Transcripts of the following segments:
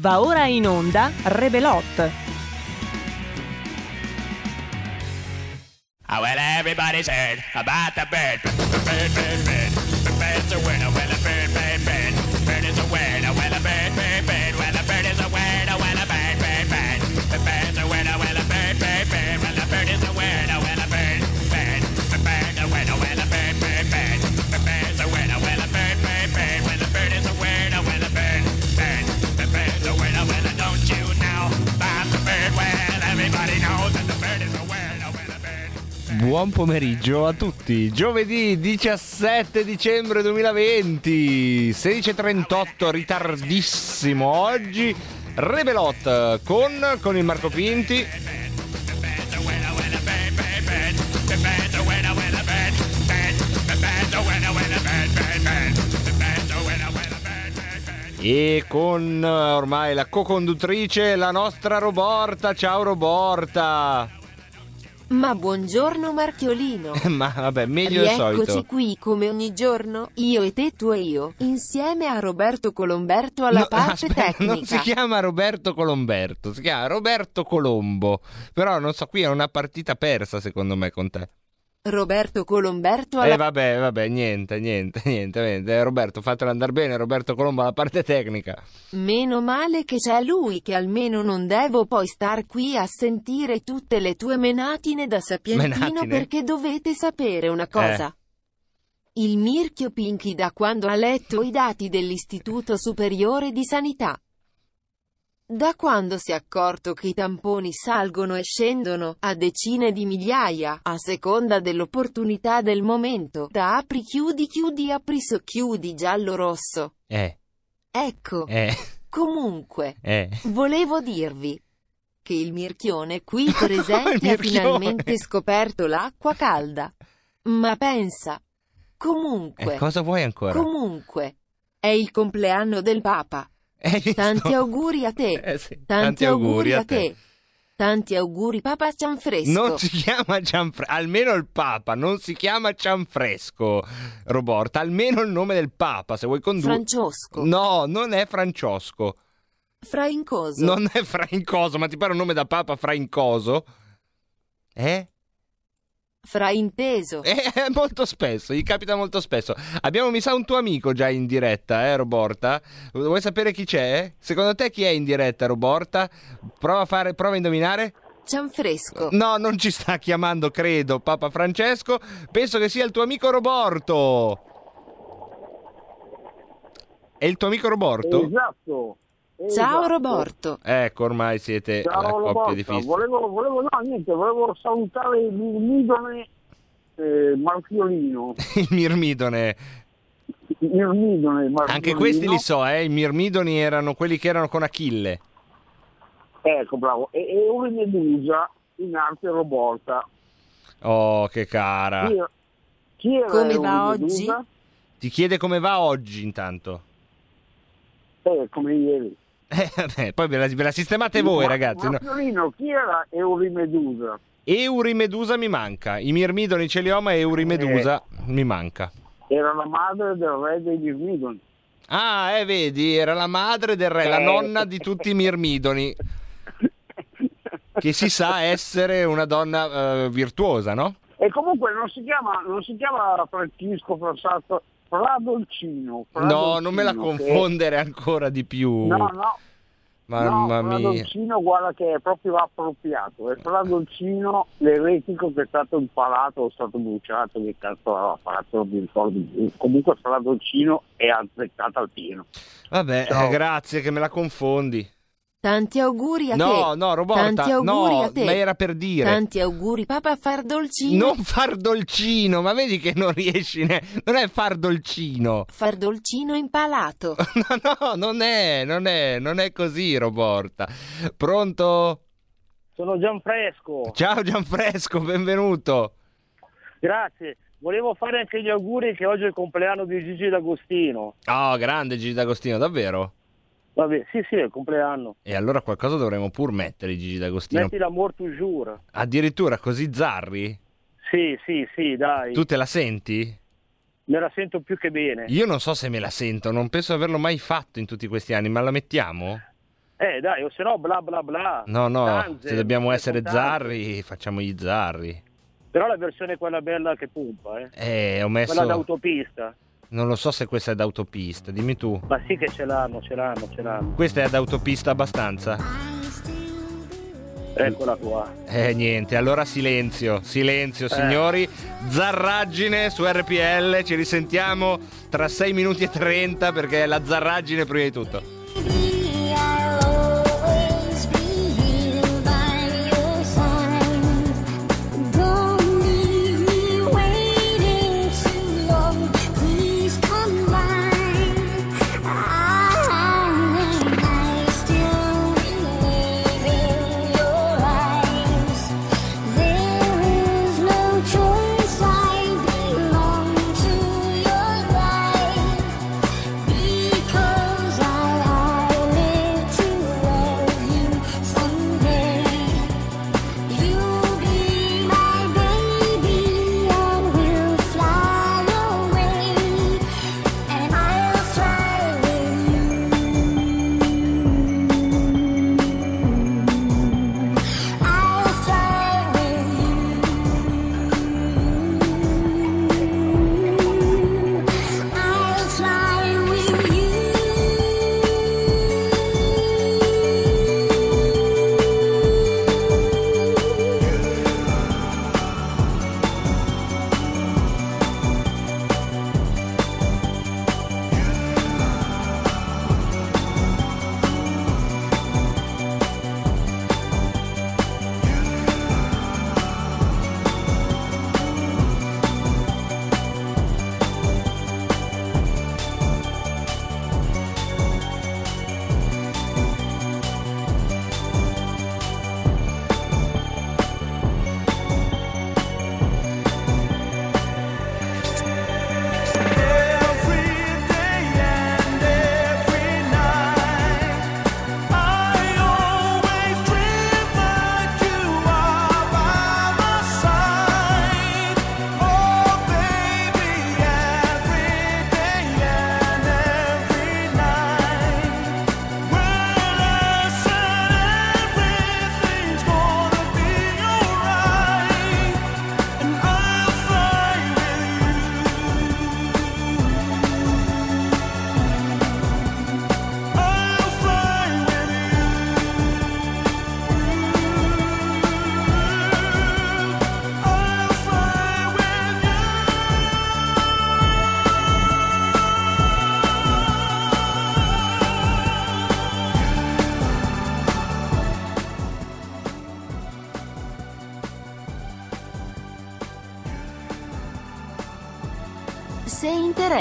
Va ora in onda Rebelot. Oh, well, everybody's heard about the bird. The bird, bird, bird. The bird's a. Oh, well, a bird, bird, bird. Bird is a word. Buon pomeriggio a tutti. Giovedì 17 dicembre 2020, 16.38, ritardissimo oggi. Rebelot con, con il Marco Pinti. E con ormai la co-conduttrice, la nostra Roborta. Ciao Roborta. Ma buongiorno Marchiolino. Ma vabbè, meglio del solito. qui come ogni giorno, io e te, tu e io, insieme a Roberto Colomberto alla No, parte aspetta, tecnica. Non si chiama Roberto Colomberto, si chiama Roberto Colombo. Però non so, qui è una partita persa secondo me con te. Roberto Colomberto alla eh, vabbè, vabbè, niente, niente, niente, niente. Eh, Roberto, fatelo andare bene, Roberto Colombo alla parte tecnica. Meno male che c'è lui che almeno non devo poi star qui a sentire tutte le tue menatine da sapientino Menatine? Eh. perché dovete sapere una cosa. Il Mirchio Pinchi da quando ha letto i dati dell'Istituto Superiore di Sanità. Da quando si è accorto che i tamponi salgono e scendono a decine di migliaia, a seconda dell'opportunità del momento, da apri chiudi chiudi apri socchiudi giallo rosso. Eh, Ecco, eh, comunque, eh. Volevo dirvi che il Mirchione qui presente ha finalmente scoperto l'acqua calda. Ma pensa. Comunque, Eh, cosa vuoi ancora? comunque, è il compleanno del Papa. Tanti auguri a te. Eh, sì, Tanti, auguri a te. Tanti auguri Papa Cianfresco. Non si chiama Cianfresco, almeno il Papa, non si chiama Cianfresco, Roborta, almeno il nome del Papa, se vuoi condurre. Francesco. No, non è Franciosco. Fraincoso. Non è Fraincoso, ma ti pare un nome da Papa Fraincoso? Eh? Frainteso. Eh, molto spesso, gli capita molto spesso. Abbiamo mi sa un tuo amico già in diretta, eh, Roborta? Vuoi sapere chi c'è? Secondo te chi è in diretta, Roborta? Prova a fare, prova a indovinare? Cianfresco. No, non ci sta chiamando, credo, Papa Francesco. Penso che sia il tuo amico Roborto. È il tuo amico Roborto? Esatto. Ciao esatto. Roberto. Ecco, ormai siete la Ciao coppia Roberto. di fissi. Volevo, volevo, no, niente, volevo salutare il Mirmidone eh, Marchiolino. Il Mirmidone. Il Mirmidone Marchiolino. Anche questi li so, eh. I Mirmidoni erano quelli che erano con Achille. Ecco, bravo. E, e una medusa in arte Roborta. Oh, che cara. Chi era, chi era Come va Medusa? Ti chiede come va oggi, intanto. Eh, come ieri. Eh, vabbè, poi ve la, ve la sistemate voi, Ma- ragazzi. no? Marchiolino, chi era Eurimedusa? Eurimedusa mi manca. I Mirmidoni ce li ho, ma Eurimedusa mi manca. Era la madre del re dei Mirmidoni. Ah, eh, vedi, era la madre del re, la Eh. nonna di tutti i Mirmidoni, che si sa essere una donna eh, virtuosa, no? E comunque non si chiama, non si chiama Francisco Frassato, Fradolcino. No, non me la Fradolcino, che- confondere ancora di più. No, no, Mamma no, mia. Fradolcino guarda che è proprio appropriato. È Fradolcino l'eretico che è stato impalato o stato bruciato, che cazzo aveva fatto, non mi ricordo più. Comunque Fradolcino è azzeccata al pieno. Vabbè, eh, grazie che me la confondi. Tanti auguri a te. No, no, Roborta, Tanti auguri no, a te. ma era per dire. Tanti auguri Papa far dolcino. Non far dolcino, ma vedi che non riesci ne... Non è far dolcino. Far dolcino impalato. No, no, non è, non è, non è così, Roborta. Pronto? Sono Gianfresco, Ciao Gianfresco, benvenuto. grazie. Volevo fare anche gli auguri che oggi è il compleanno di Gigi D'Agostino. Oh, grande Gigi D'Agostino, davvero? Vabbè, sì, sì, è il compleanno. E allora qualcosa dovremmo pur mettere Gigi D'Agostino. Metti l'amour toujours. Addirittura così zarri? Sì, sì, sì, dai. Tu te la senti? Me la sento più che bene. Io non so se me la sento, non penso averlo mai fatto in tutti questi anni, ma la mettiamo? Eh dai, o se no bla bla bla. No, no, Tanze, se dobbiamo essere tanze. zarri, facciamo gli zarri. Però la versione è quella bella che pompa, eh. Eh, ho messo... Quella d'autopista. Non lo so se questa è ad autopista, dimmi tu. Ma sì che ce l'hanno, ce l'hanno, ce l'hanno. Questa è ad autopista abbastanza? Eccola qua. Eh, niente, allora silenzio, silenzio Eh. signori. Zarraggine su RPL, ci risentiamo tra 6 minuti e 30 perché è la zarraggine prima di tutto.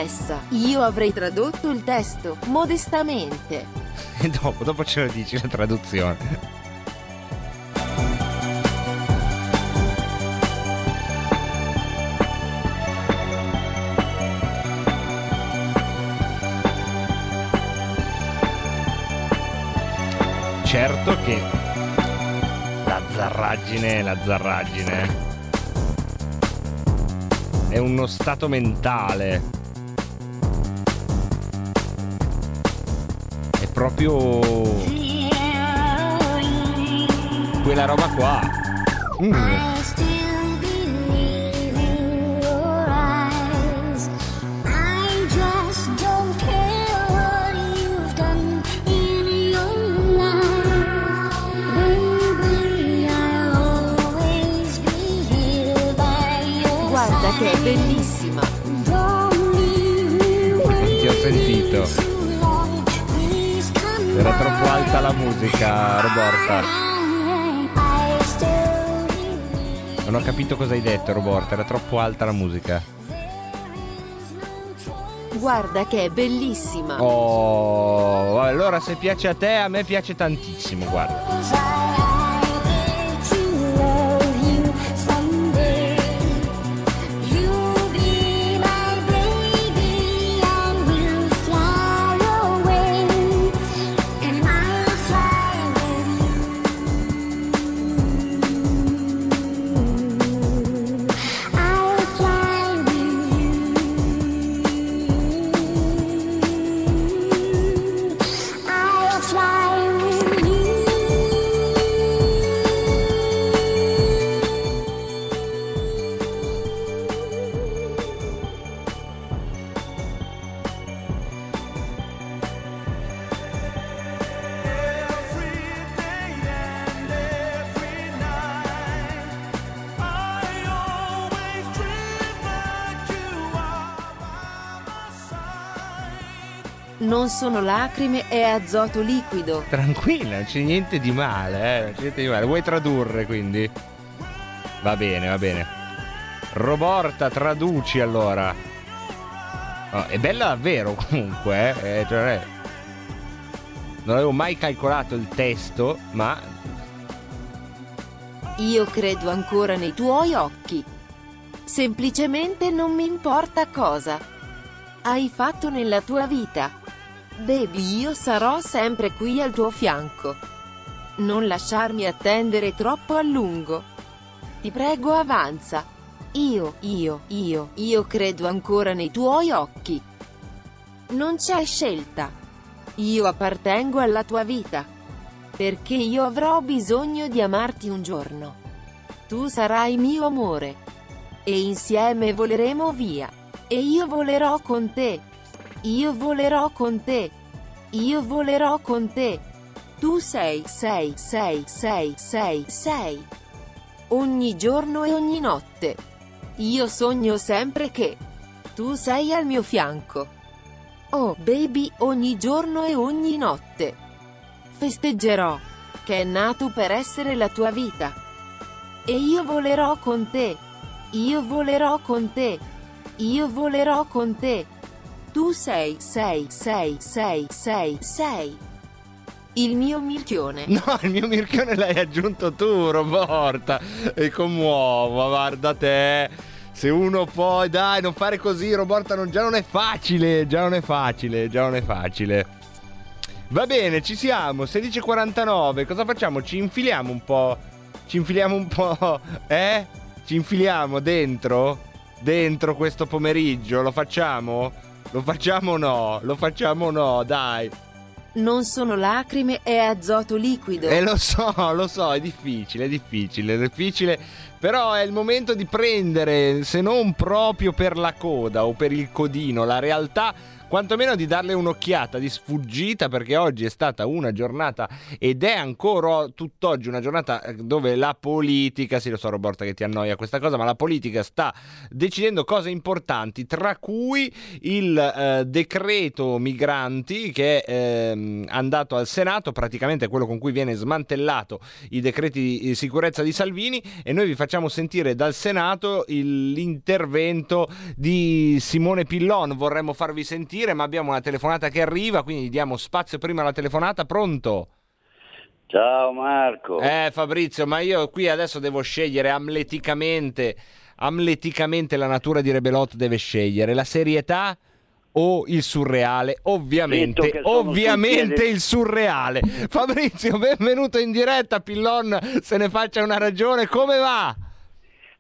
Interessa, io avrei tradotto il testo, modestamente. E dopo, dopo ce lo dici la traduzione. Certo che la zarraggine la zarraggine. È uno stato mentale. Be here by your Guarda che è bellissima. Ti ho sentito. Era troppo alta la musica, Roborta. Non ho capito cosa hai detto, Roborta. Era troppo alta la musica. Guarda che è bellissima. Oh, allora se piace a te, a me piace tantissimo, guarda. Sono lacrime, è azoto liquido. Tranquilla, non c'è niente di male, eh, non c'è niente di male. Vuoi tradurre quindi? Va bene, va bene. Roborta, traduci allora. Oh, è bella davvero comunque, eh, eh, cioè, non avevo mai calcolato il testo, ma Io credo ancora nei tuoi occhi. Semplicemente non mi importa cosa hai fatto nella tua vita. Baby, io sarò sempre qui al tuo fianco. Non lasciarmi attendere troppo a lungo. Ti prego, avanza. Io, io, io, io credo ancora nei tuoi occhi. Non c'è scelta. Io appartengo alla tua vita. Perché io avrò bisogno di amarti un giorno. Tu sarai mio amore. E insieme voleremo via. E io volerò con te. Io volerò con te. Io volerò con te. Tu sei, sei, sei, sei, sei, sei. Ogni giorno e ogni notte. Io sogno sempre che tu sei al mio fianco. Oh baby, ogni giorno e ogni notte. Festeggerò che è nato per essere la tua vita. E io volerò con te. Io volerò con te. Io volerò con te. Tu sei, sei, sei, sei, sei, sei. Il mio mirchione. No, il mio mirchione l'hai aggiunto tu, Roborta. E commuovo, guarda te. Se uno poi, dai, non fare così, Roborta, non- già non è facile, già non è facile, già non è facile. Va bene, ci siamo, 16.49, cosa facciamo? Ci infiliamo un po', ci infiliamo un po', eh? Ci infiliamo dentro? Dentro questo pomeriggio, lo facciamo? Lo facciamo o no? Lo facciamo o no? Dai. Non sono lacrime, è azoto liquido. Eh lo so, lo so, è difficile, è difficile, è difficile, però è il momento di prendere, se non proprio per la coda o per il codino, la realtà, quantomeno di darle un'occhiata di sfuggita, perché oggi è stata una giornata ed è ancora tutt'oggi una giornata eh, dove la politica, sì lo so Roberta che ti annoia questa cosa, ma la politica sta decidendo cose importanti, tra cui il eh, decreto migranti che è ehm, andato al Senato, praticamente quello con cui viene smantellato i decreti di sicurezza di Salvini e noi vi facciamo sentire dal Senato il- l'intervento di Simone Pillon, vorremmo farvi sentire ma abbiamo una telefonata che arriva, quindi diamo spazio prima alla telefonata, pronto? Ciao Marco. Eh Fabrizio, ma io qui adesso devo scegliere amleticamente, amleticamente la natura di Rebelot deve scegliere la serietà o il surreale? Ovviamente, ovviamente il surreale. Fabrizio, benvenuto in diretta, Pillon se ne faccia una ragione, come va?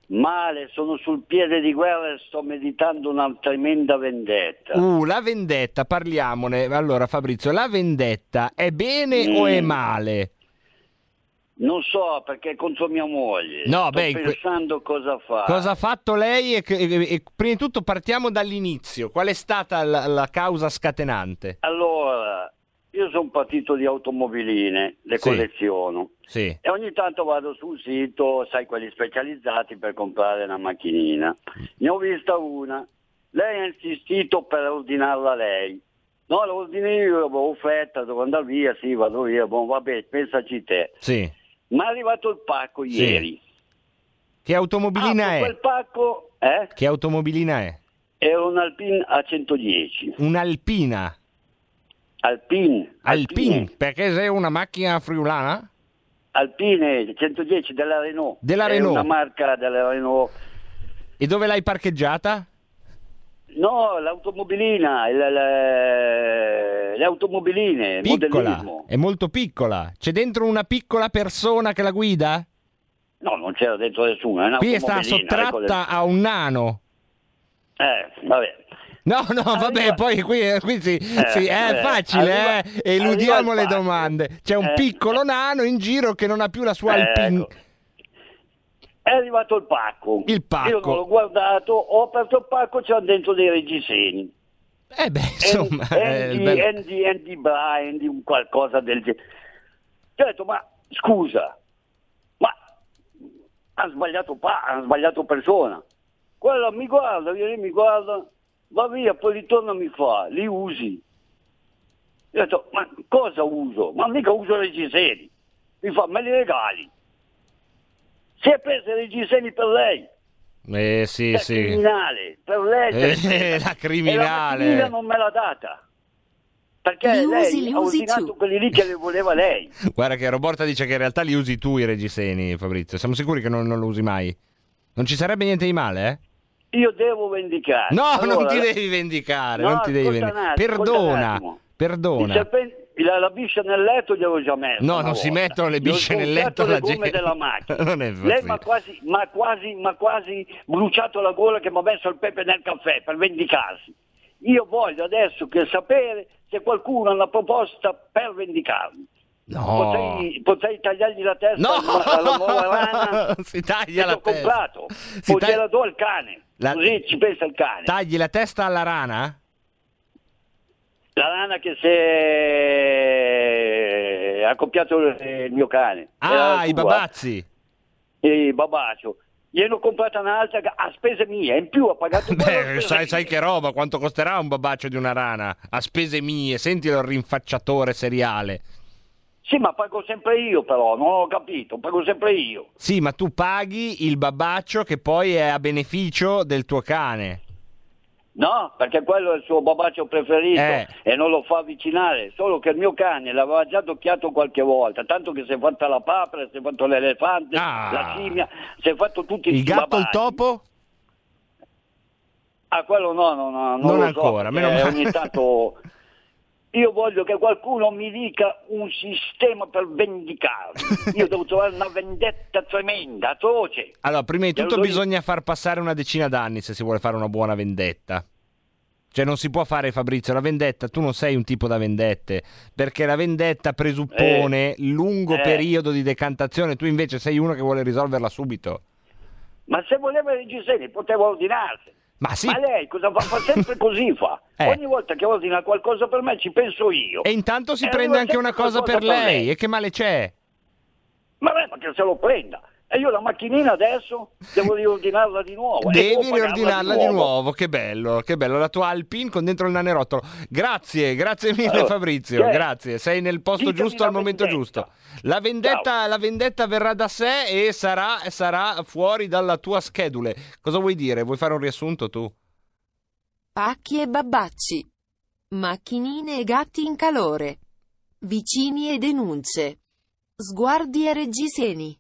Male, sono sul piede di guerra e sto meditando una tremenda vendetta. Uh, la vendetta, parliamone. Allora Fabrizio, la vendetta è bene o è Mm. male? Non so perché è contro mia moglie. No, sto beh, pensando cosa fa. Cosa ha fatto lei? E, e- e prima di tutto partiamo dall'inizio. Qual è stata la, la causa scatenante? Allora, io sono partito di automobiline, le Sì. colleziono. Sì. E ogni tanto vado sul sito, sai, quelli specializzati per comprare una macchinina. Ne ho vista una. Lei ha insistito per ordinarla lei. No, la ordini io, avevo offerta, devo andare via, sì, vado via, boh, vabbè, pensaci te. Sì. Ma è arrivato il pacco Sì. ieri. Che automobilina Apro è? quel pacco, eh? Che automobilina è? È un Alpine A110. Un'Alpina. Alpine. Alpine, perché sei una macchina friulana? Alpine 110 della Renault. Della È Renault. una marca della Renault. E dove l'hai parcheggiata? No, l'automobilina, il- le, le automobiline, Piccola, modellismo. è molto piccola. C'è dentro una piccola persona che la guida? No, non c'era dentro nessuno, è Qui è stata ecco sottratta a un nano. Eh, vabbè. No, no, vabbè, Arriva- poi qui, qui sì, sì, è eh, facile, arriva- eh, eludiamo le domande. C'è un Eh. piccolo nano in giro che non ha più la sua Eh, Alpine. ecco. È arrivato il pacco. Il pacco. Io non l'ho guardato, ho aperto il pacco, c'erano dentro dei reggiseni. Eh beh, insomma, eh, Andy, bello- Andy, Andy Bryan, qualcosa del genere. Ti ho detto, ma scusa, ma ha sbagliato, pa- ha sbagliato persona. Quello mi guarda, viene, mi guarda, va via, poi ritorna e mi fa, li usi. Io ho detto, ma cosa uso? Ma mica uso reggiseni. Mi fa, me li regali. Si è preso i reggiseni per lei. Eh sì, È sì. criminale, per lei. Eh, la criminale. E la non me l'ha data. Perché Li lei usi, li ha usi ordinato tu. quelli lì che le voleva lei. Guarda che Roborta dice che in realtà li usi tu i reggiseni, Fabrizio. Siamo sicuri che non, non lo usi mai? Non ci sarebbe niente di male, eh? Io devo vendicare. No, non Allora, ti devi vendicare, No, non ti devi vendicare. Perdona, attimo. Il perdona. serpente- la, la biscia nel letto gliel'ho già messa. No, non si volta. mettono le Gli bisce nel letto le la gomme gente. della macchina. Non è Lei mi ha quasi, m'ha quasi, m'ha quasi bruciato la gola che mi ha messo il pepe nel caffè per vendicarsi. Io voglio adesso che sapere se qualcuno ha una proposta per vendicarmi. No. Potrei, potrei tagliargli la testa No, alla, alla nuova rana si taglia la l'ho testa. comprato. Si o taglia- gliela do al cane. La- Così ci pensa il cane. Tagli la testa alla rana? La rana che si è accoppiato il mio cane. Ah, i babazzi. Il babacio. Gliene ho comprata un'altra a spese mie, in più ha pagato Beh, sai, sai che roba, quanto costerà un babaccio di una rana? A spese mie, sentilo il rinfacciatore seriale. Sì, ma pago sempre io però, non ho capito, pago sempre io. Sì, ma tu paghi il babaccio che poi è a beneficio del tuo cane. No, perché quello è il suo babaccio preferito Eh. e non lo fa avvicinare, solo che il mio cane l'aveva già tocchiato qualche volta, tanto che si è fatta la papera, si è fatto l'elefante, Ah. la scimmia, si è fatto tutti Il sti gatto, il babaci. topo? Ah, quello no, no, no non, Non lo ancora, so, meno perché male. ogni tanto... Io voglio che qualcuno mi dica un sistema per vendicarmi. Io devo trovare una vendetta tremenda, atroce. Allora, prima di lo tutto bisogna far passare una decina d'anni se si vuole fare una buona vendetta. Cioè non si può fare Fabrizio la vendetta, tu non sei un tipo da vendette, perché la vendetta presuppone lungo eh. periodo di decantazione, tu invece sei uno che vuole risolverla subito. Ma se voleva i reggiseni poteva ordinarsi. Ma sì, Ma lei cosa fa? Fa sempre così fa. Eh. Ogni volta che ordina qualcosa per me ci penso io. e intanto si E prende anche una cosa per qualcosa lei, e che male c'è? Ma beh, ma che se lo prenda. E io la macchinina adesso devo riordinarla di nuovo. Devi devo pagarla riordinarla di nuovo, che bello, che bello, la tua Alpine con dentro il nanerottolo. Grazie, grazie mille Allora, Fabrizio, che- grazie, sei nel posto giusto al momento vendetta. giusto. La vendetta, la vendetta verrà da sé e sarà, sarà fuori dalla tua schedule. Cosa vuoi dire? Vuoi fare un riassunto tu? Pacchi e babbacci. Macchinine e gatti in calore. Vicini e denunce. Sguardi e reggiseni.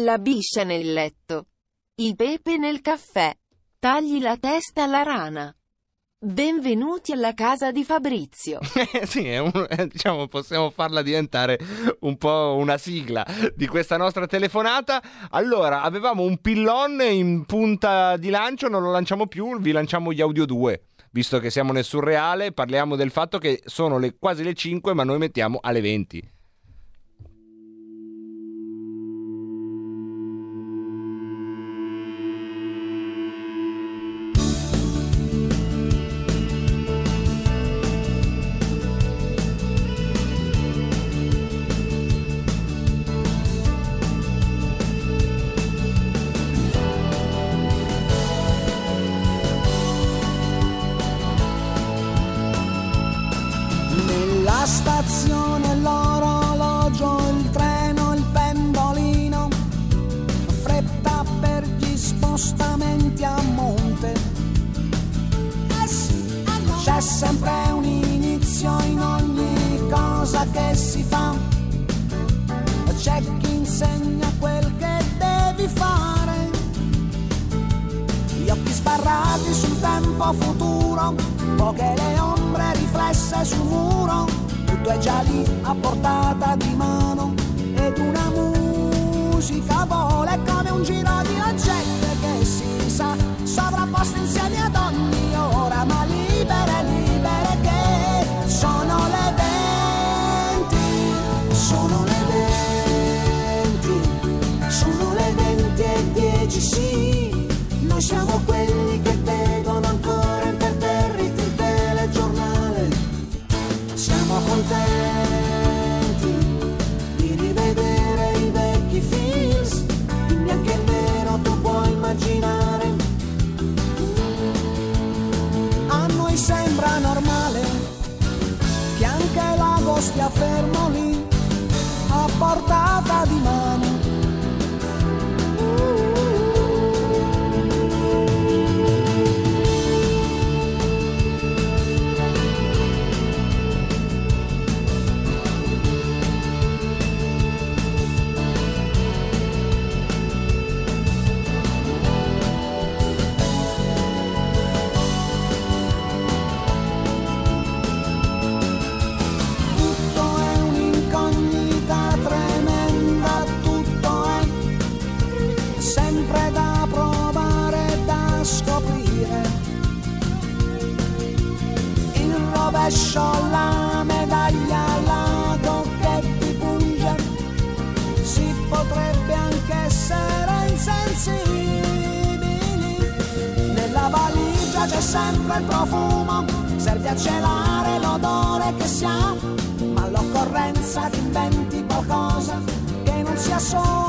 La biscia nel letto. Il pepe nel caffè. Tagli la testa alla rana. Benvenuti alla casa di Fabrizio. Eh, sì, è un- eh, diciamo, possiamo farla diventare un po' una sigla di questa nostra telefonata. Allora, avevamo un pillon in punta di lancio, non lo lanciamo più, vi lanciamo gli audio 2. Visto che siamo nel surreale, parliamo del fatto che sono le- quasi le 5, ma noi mettiamo alle 20. Tempo futuro, poche le ombre riflesse sul muro, tutto è già lì a portata di mano. Ed una musica enfermo. Sempre il profumo, serve a celare l'odore che si ha, ma all'occorrenza ti inventi qualcosa che non sia solo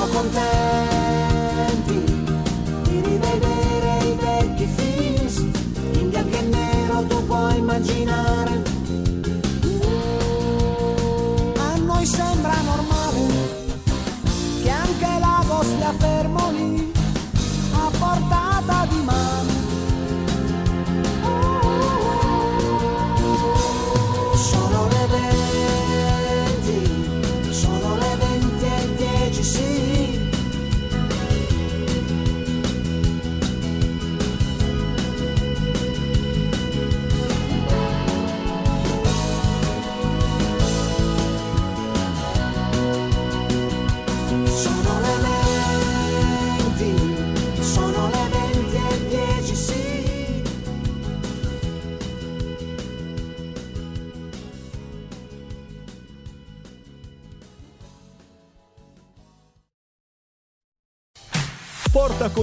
siamo contenti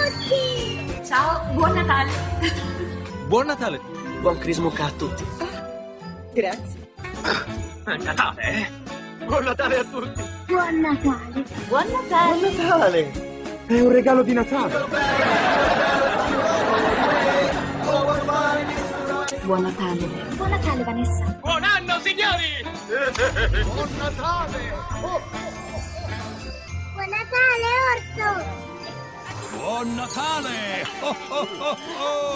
Buon tutti! Ciao, buon Natale! Buon Natale! Buon Crismuca a tutti! Grazie. È Natale, eh? Buon Natale a tutti! Buon Natale! Buon Natale! Natale! È un regalo di Natale! Buon Natale! Buon Natale, Vanessa! Buon anno, signori! Buon Natale! Buon Natale, Orso! Buon Natale! Oh, oh, oh, oh.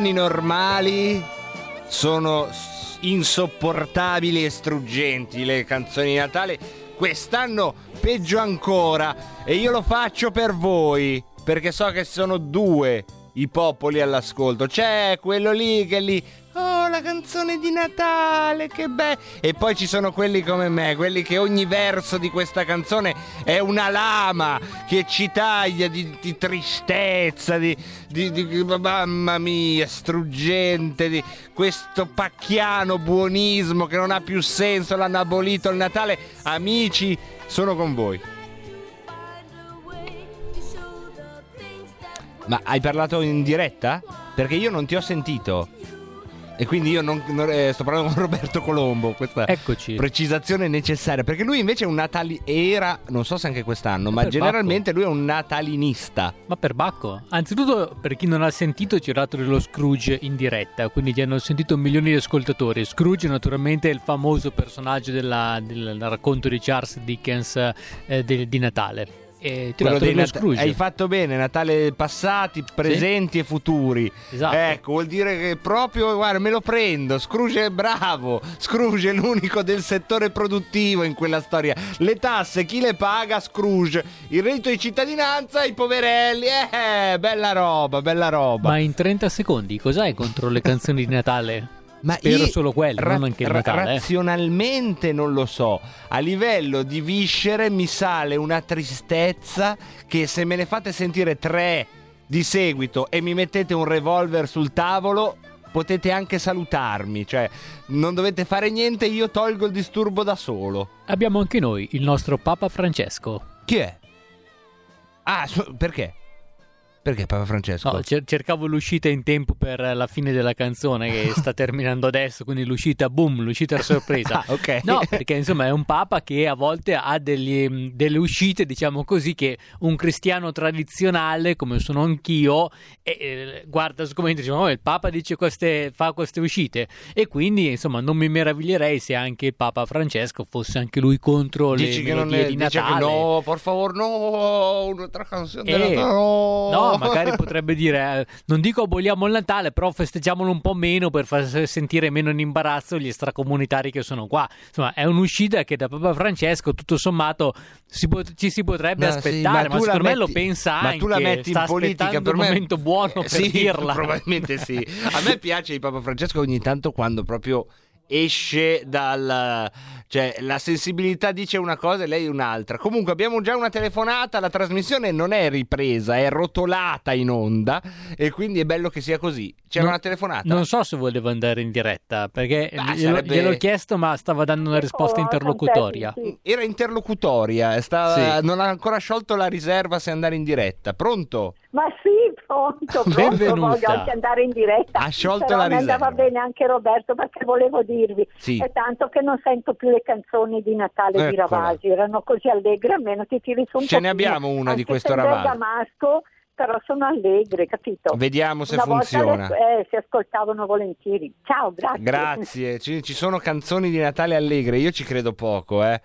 Anni normali sono insopportabili e struggenti le canzoni di Natale. Quest'anno peggio ancora e io lo faccio per voi perché so che sono due i popoli all'ascolto. C'è quello lì che lì Oh la canzone di Natale, che bello. E poi ci sono quelli come me, quelli che ogni verso di questa canzone è una lama che ci taglia di, di tristezza, di, di- di- mamma mia, struggente, di questo pacchiano buonismo che non ha più senso, l'hanno abolito il Natale. Amici, sono con voi. Ma hai parlato in diretta? Perché io non ti ho sentito. E quindi io non, non- eh, sto parlando con Roberto Colombo. Questa Eccoci. precisazione necessaria. Perché lui invece è un natali. Era, non so se anche quest'anno, ma per generalmente lui è un natalinista. Ma per Bacco? Anzitutto, per chi non ha sentito, ci ho dato dello Scrooge in diretta, quindi ti hanno sentito milioni di ascoltatori. Scrooge, naturalmente, è il famoso personaggio della- del racconto di Charles Dickens eh, de- di Natale. E ti ho Quello dato dei dello Nat- Scrooge. Hai fatto bene, Natale passati, presenti e futuri. Esatto. Ecco, vuol dire che proprio, guarda, me lo prendo. Scrooge è bravo. Scrooge è l'unico del settore produttivo in quella storia. Le tasse, chi le paga? Scrooge. Il reddito di cittadinanza, i poverelli. Eh, bella roba, bella roba. Ma in 30 secondi, cos'hai contro le canzoni di Natale? Ma Spero solo quelle, ra- non anche il ra- Natale. eh. Razionalmente non lo so. A livello di viscere mi sale una tristezza che se me ne fate sentire tre di seguito e mi mettete un revolver sul tavolo potete anche salutarmi, cioè non dovete fare niente, io tolgo il disturbo da solo. Abbiamo anche noi il nostro Papa Francesco. Chi è? Ah, su- perché? Perché Papa Francesco? No, cer- cercavo l'uscita in tempo per la fine della canzone che sta terminando adesso, quindi l'uscita, boom, l'uscita a sorpresa. Ah, ok. No, perché insomma è un papa che a volte ha degli- delle uscite, diciamo così, che un cristiano tradizionale, come sono anch'io, eh, eh, guarda su commenti e dice, "Oh, il papa dice queste, fa queste uscite. E quindi, insomma, non mi meraviglierei se anche papa Francesco fosse anche lui contro Dici le melodie è, di dice che Natale. no, per favore, no, un'altra canzone Eh, della no. No, magari potrebbe dire, eh, non dico aboliamo il Natale, però festeggiamolo un po' meno per far sentire meno in imbarazzo gli stracomunitari che sono qua. Insomma, è un'uscita che da Papa Francesco, tutto sommato, si pot- ci si potrebbe No, sì, aspettare, ma ma, la secondo me lo metti- pensa ma anche. tu la metti in politica per il me momento buono Eh, per sì, dirla. probabilmente sì a me piace di Papa Francesco ogni tanto quando proprio esce dal cioè la sensibilità dice una cosa e lei un'altra. Comunque abbiamo già una telefonata la trasmissione non è ripresa è rotolata in onda e quindi è bello che sia così. C'era Non- una telefonata? Non so se volevo andare in diretta, perché Ah, glielo, sarebbe- gliel'ho chiesto, ma stava dando una risposta interlocutoria. era interlocutoria sta- Sì. non ha ancora sciolto la riserva se andare in diretta. Pronto Ma sì, pronto, pronto, Benvenuta. voglio anche andare in diretta. Ha sciolto Però la mi andava riserva. bene anche Roberto perché volevo dirvi, Sì. è tanto che non sento più le canzoni di Natale di Eccola. Ravasi, erano così allegre, almeno ti tiri su un Ce ne abbiamo una di questo Ravasi. Bergamasco, però sono allegre, capito? Vediamo se Una funziona. le- eh, si ascoltavano volentieri. Ciao, grazie. Grazie, ci, ci sono canzoni di Natale allegre, io ci credo poco, eh.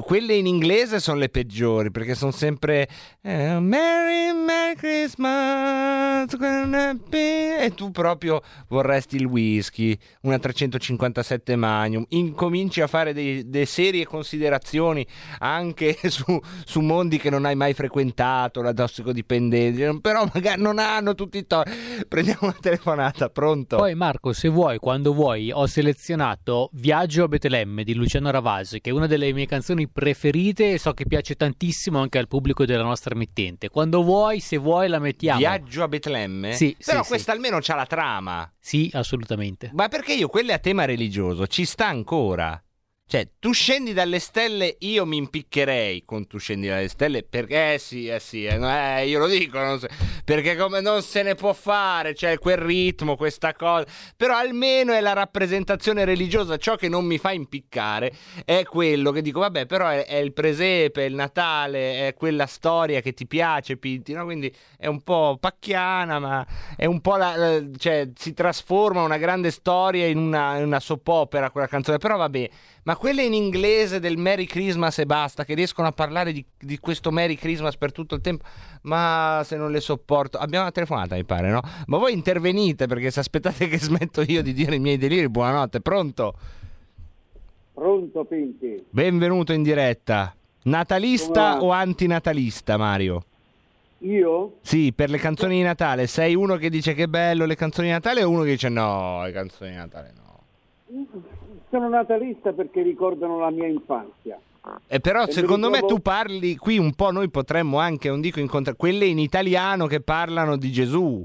Quelle in inglese sono le peggiori perché sono sempre eh, Merry Merry Christmas gonna be-" e tu proprio vorresti il whisky, una 357 Magnum, incominci a fare delle serie considerazioni anche su, su mondi che non hai mai frequentato, la tossicodipendenza, però magari non hanno tutti i torti. Prendiamo una telefonata, pronto? Poi Marco, se vuoi, quando vuoi, ho selezionato Viaggio a Betlemme di Luciano Ravasi, che è una delle mie canzoni preferite e so che piace tantissimo anche al pubblico della nostra emittente. Quando vuoi, se vuoi, la mettiamo. Viaggio a Betlemme? Sì, Però sì, questa almeno c'ha la trama. Sì, assolutamente. Ma perché io quelle a tema religioso ci sta ancora? Cioè, tu scendi dalle stelle, io mi impiccherei con tu scendi dalle stelle, perché eh sì, eh sì, eh, eh, io lo dico, so- perché come non se ne può fare, c'è quel ritmo, questa cosa, però almeno è la rappresentazione religiosa, ciò che non mi fa impiccare è quello che dico, vabbè, però è, è il presepe, è il Natale, è quella storia che ti piace, Pinti, no? Quindi è un po' pacchiana, ma è un po' la, la- cioè si trasforma una grande storia in una, in una soap opera quella canzone, però vabbè, ma quelle in inglese del Merry Christmas e basta, che riescono a parlare di, di questo Merry Christmas per tutto il tempo, ma se non le sopporto, abbiamo una telefonata mi pare, no? Ma voi intervenite perché se aspettate che smetto io di dire i miei deliri, buonanotte, pronto? Pronto, Pinti? Benvenuto in diretta. Natalista Come o antinatalista, Mario? Io? Sì, per le canzoni di Natale. Sei uno che dice che bello le canzoni di Natale o uno che dice no, le canzoni di Natale no? Sono natalista perché ricordano la mia infanzia. E però E secondo me ritrovo- tu parli qui un po', noi potremmo anche, non dico incontrare, quelle in italiano che parlano di Gesù.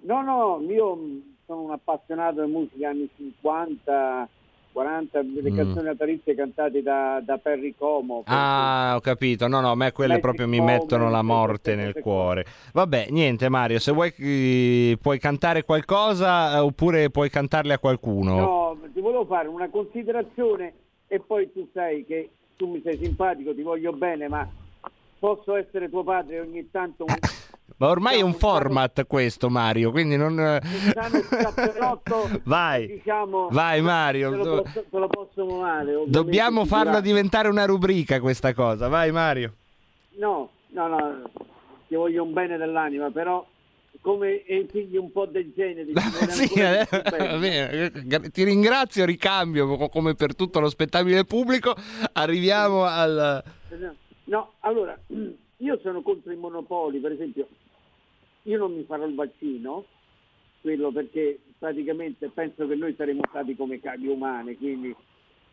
No, no, io mh, sono un appassionato di musica anni 50, 40, le Mm. canzoni natalizie cantate da, da Perry Como. Ah, ho capito. No, no, a me quelle Magic proprio mi mettono la morte nel cuore. Vabbè, niente Mario, se vuoi eh, puoi cantare qualcosa eh, oppure puoi cantarle a qualcuno. No, ti volevo fare una considerazione e poi tu sai che tu mi sei simpatico, ti voglio bene, ma posso essere tuo padre ogni tanto un, Ma ormai è un diciamo, format questo Mario, quindi non... scappellotto, Vai, diciamo, vai Mario. te lo posso, te lo posso male. Dobbiamo farla diventare una rubrica questa cosa. Vai Mario. No, no, no, ti voglio un bene dell'anima, però come figli un po' del genere, Sì, eh, bene. ti ringrazio, ricambio co- come per tutto lo spettacolo pubblico. Arriviamo al... No, allora, io sono contro i monopoli, per esempio, io non mi farò il vaccino, quello perché praticamente penso che noi saremo stati come cavi umane, quindi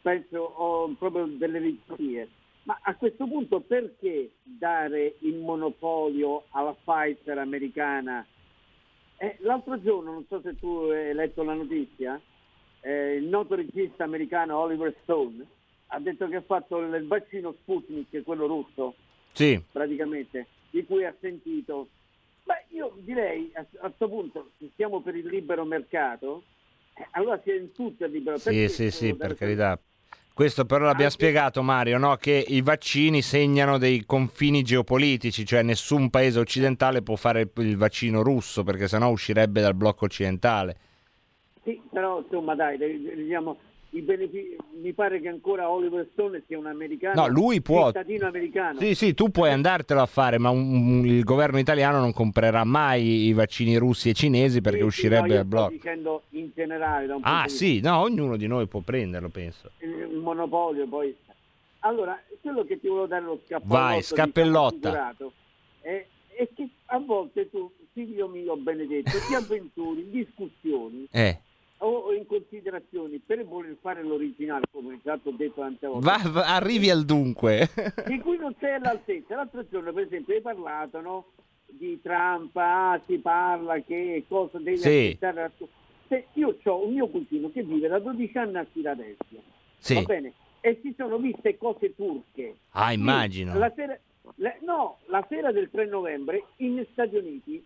penso ho proprio delle risposte. Ma a questo punto perché dare il monopolio alla Pfizer americana? Eh, l'altro giorno, non so se tu hai letto la notizia, eh, il noto regista americano Oliver Stone ha detto che ha fatto il vaccino Sputnik, quello russo, Sì. praticamente, di cui ha sentito. Beh, io direi a questo punto, se siamo per il libero mercato, eh, allora si è in tutto il libero Sì, Perché sì, sì, devo per carità. Questo però l'abbiamo Anche- spiegato Mario, no? che i vaccini segnano dei confini geopolitici, cioè nessun paese occidentale può fare il vaccino russo perché sennò uscirebbe dal blocco occidentale. Sì, però insomma dai, diciamo, benefici, mi pare che ancora Oliver Stone sia un americano, No, lui può. cittadino americano. Sì, sì, tu puoi andartelo a fare, ma un- il governo italiano non comprerà mai i vaccini russi e cinesi perché Sì, sì, uscirebbe no, io dal blocco. Dicendo in generale da un Ah, punto di sì, no, ognuno di noi può prenderlo, penso. il monopolio poi. Allora, quello che ti volevo dare lo scappellotto Vai, scappellotta. è, è che a volte tu, figlio mio benedetto, ti avventuri in discussioni Eh, o, in considerazioni per voler fare l'originale, come già ti ho detto tante volte, va- va- arrivi al dunque. di cui non sei all'altezza. L'altro giorno, per esempio, hai parlato no, di Trump, ah, si parla che cosa deve Sì. aspettare. la- Se io ho un mio cugino che vive da 12 anni a Filadelfia, Sì. va bene? E si sono viste cose turche. Ah, immagino. La sera, la- no, la sera del 3 novembre in Stati Uniti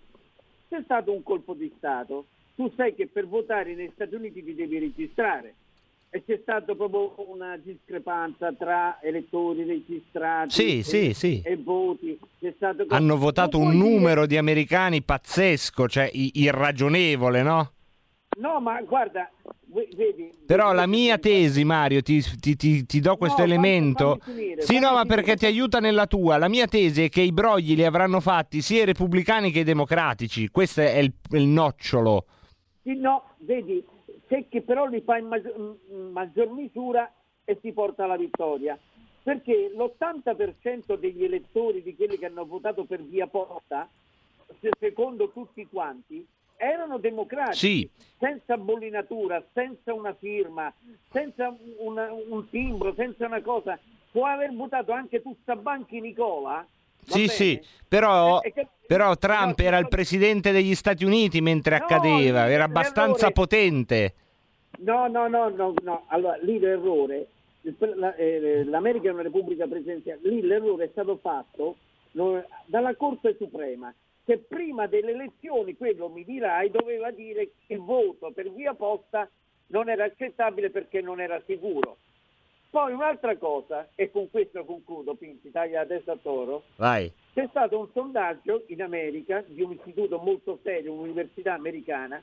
c'è stato un colpo di Stato. Tu sai che per votare negli Stati Uniti ti devi registrare. E c'è stata proprio una discrepanza tra elettori registrati Sì, e, sì, sì. e voti. Stato... Hanno votato un puoi dire- numero di americani pazzesco, cioè irragionevole, no? No, ma guarda, ve- vedi... Però la mia tesi, Mario, ti, ti- ti- ti do questo No, fammi- elemento. fammi finire, sì, no, fammi ma perché ti aiuta nella tua. La mia tesi è che i brogli li avranno fatti sia i repubblicani che i democratici. Questo è il, il nocciolo. No, vedi, che però li fa in maggior, maggior misura e si porta alla vittoria. Perché l'80% degli elettori di quelli che hanno votato per via posta, se- secondo tutti quanti, erano democratici, Sì. senza bollinatura, senza una firma, senza una- un timbro, senza una cosa. Può aver votato anche tutta Banchi Nicola? Sì, bene? sì, però, Eh, che- però Trump no, era il presidente degli Stati Uniti mentre No, accadeva, era abbastanza potente. No, no, no, no, no. Allora, lì l'errore, la- eh, l'America è una repubblica presidenziale, lì l'errore è stato fatto dalla Corte Suprema, che prima delle elezioni, quello mi dirai, doveva dire che il voto per via posta non era accettabile perché non era sicuro. Poi un'altra cosa, e con questo concludo, Pinti, taglia la testa a toro, Vai. c'è stato un sondaggio in America di un istituto molto serio, un'università americana,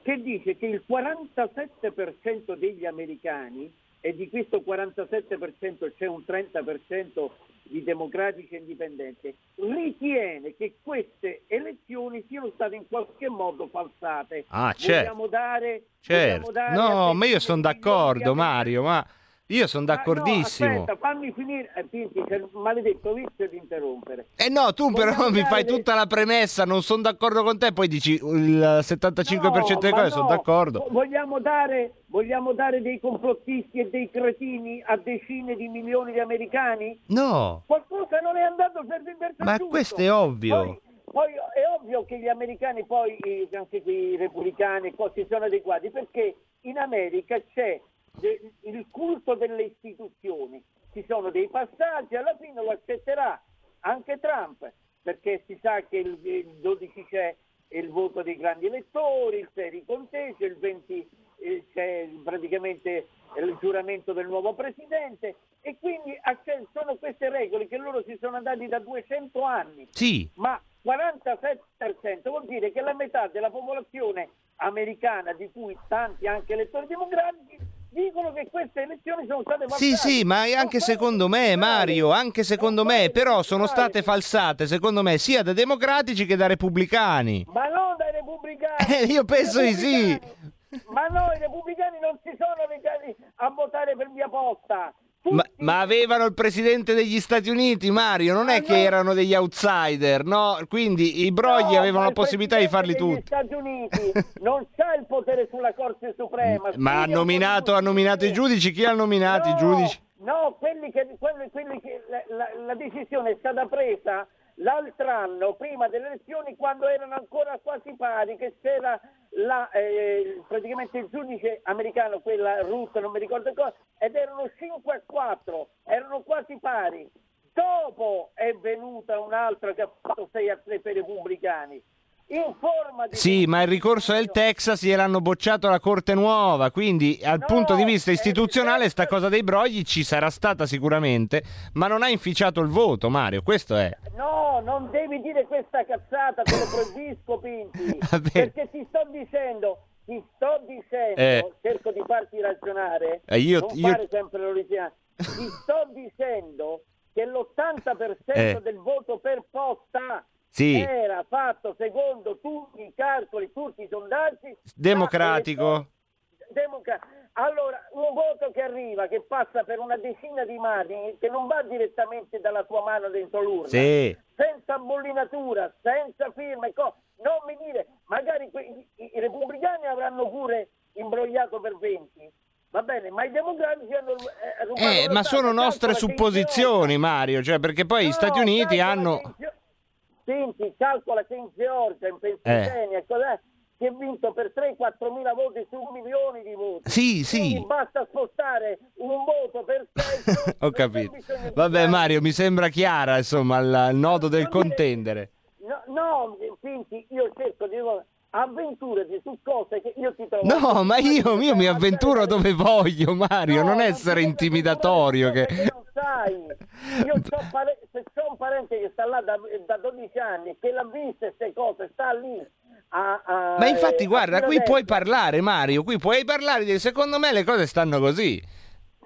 che dice che il 47% degli americani, e di questo 47% c'è un 30% di democratici e indipendenti, ritiene che queste elezioni siano state in qualche modo falsate. Ah, certo. Vogliamo dare, Certo. vogliamo dare No, ma io sono d'accordo, Mario, ma Io sono Ma d'accordissimo. No, aspetta, fammi finire. Eh, Pinti, il maledetto vizio di interrompere. Eh no, tu però Vogliamo mi fai dare- tutta la premessa, non sono d'accordo con te, poi dici il 75% delle No, ma cose sono no. d'accordo. Vogliamo dare, vogliamo dare dei complottisti e dei cretini a decine di milioni di americani? No, Qualcosa non è andato per il verso ma giusto. questo è ovvio. Poi, poi è ovvio che gli americani, poi anche qui i repubblicani, poi si sono adeguati perché in America c'è de- il culto delle istituzioni, ci sono dei passaggi, alla fine lo accetterà anche Trump, perché si sa che il, il 12 c'è il voto dei grandi elettori, il 6 di conteggio, il 20 eh, c'è praticamente il giuramento del nuovo presidente. E quindi sono queste regole che loro si sono andati da 200 anni. Sì, ma 47% vuol dire che la metà della popolazione americana, di cui tanti anche elettori democratici, dicono che queste elezioni sono state sì, falsate. sì, ma anche secondo me, Mario, anche secondo me, però sono state falsate, secondo me, sia da democratici che da repubblicani. Ma non dai repubblicani! Eh, io penso di sì. Ma no, i repubblicani non si sono recati a votare per via posta. Ma, ma avevano il presidente degli Stati Uniti, Mario, non è che erano degli outsider, no? Quindi i brogli No, avevano la il possibilità di farli tutti. degli Stati Uniti non c'ha il potere sulla Corte Suprema. Ma ha nominato, ha nominato i giudici? Chi ha nominato i No, giudici? No, quelli che, quelli, quelli che la, la- la decisione è stata presa l'altro anno, prima delle elezioni, quando erano ancora quasi pari, che c'era la, eh, praticamente il giudice americano, quella Ruth, non mi ricordo cosa, ed erano 5 a 4, erano quasi pari. Dopo è venuta un'altra che ha fatto 6 a 3 per i repubblicani. In forma di Sì, ma il ricorso del Texas gliel'hanno bocciato la Corte Nuova, quindi dal punto di vista istituzionale sta cosa dei brogli ci sarà stata sicuramente, ma non ha inficiato il voto, Mario, questo è. No, non devi dire questa cazzata, te lo proibisco, Pinti. Perché ti sto dicendo, ti sto dicendo, Eh. cerco di farti ragionare, Eh, io- non io- fare sempre l'originale. Ti sto dicendo che l'80% Eh. del voto per posta Sì. era fatto secondo tutti i calcoli, tutti i sondaggi. Democratico. Democa- Allora, un voto che arriva, che passa per una decina di mani, che non va direttamente dalla tua mano dentro l'urna, Sì. senza bollinatura, senza firma co- non mi dire, magari que- i, i repubblicani avranno pure imbrogliato per 20, va bene, ma i democratici hanno eh, Eh, ma sono nostre supposizioni, Mario, cioè perché poi gli Stati Uniti hanno... Senti, calcola che in Georgia, in Pennsylvania, cos'è? che ha vinto per 3-4 mila voti su milioni di voti. Sì, sì. Quindi basta spostare un voto per sei. Ho capito. Vabbè Mario, mi sembra chiara insomma il, nodo del contendere. No, no, Pinti, io cerco di avventurati su cose che io ti trovo. No, ma io, io mi avventuro dove voglio, Mario, non essere intimidatorio. Che... non sai. Io c'ho pare- se un parente che sta là da, da 12 anni, che l'ha vista queste cose, sta lì. a- a- Ma infatti, eh, guarda, qui puoi parlare, Mario, qui puoi parlare di secondo me le cose stanno così.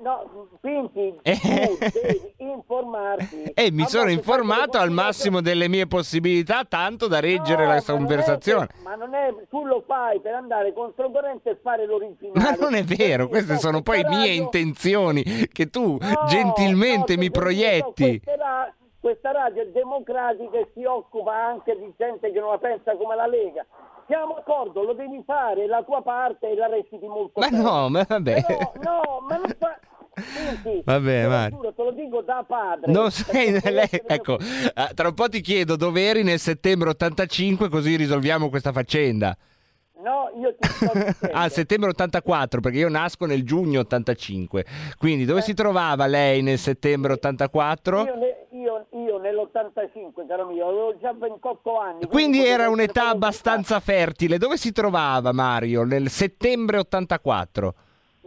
No, Pinti, tu devi informarti. E mi A sono informato al massimo delle mie possibilità, tanto da reggere No, la conversazione. che- Ma non è, tu lo fai per andare controcorrente e fare l'originale. Ma non è vero, queste sono poi mie intenzioni che tu gentilmente mi proietti. Questa, ra- questa radio è democratica e si occupa anche di gente che non la pensa come la Lega. Siamo d'accordo, lo devi fare la tua parte e la reciti molto Ma bene. no, ma vabbè. Però, no, ma non fa... Senti, Vabbè, te lo Mario. giuro, te lo dico da padre. Non sei, Perché lei- ecco, eh, tra un po' ti chiedo dove eri nel settembre 85 così risolviamo questa faccenda. No, io ti sto dicendo. Ah, settembre 84, perché io nasco nel giugno 85. Quindi dove si trovava lei nel settembre 84? Io, ne- io- io nell'85, caro mio, avevo già 28 anni. Quindi potevo era un'età abbastanza fertile. Dove si trovava Mario nel settembre 84?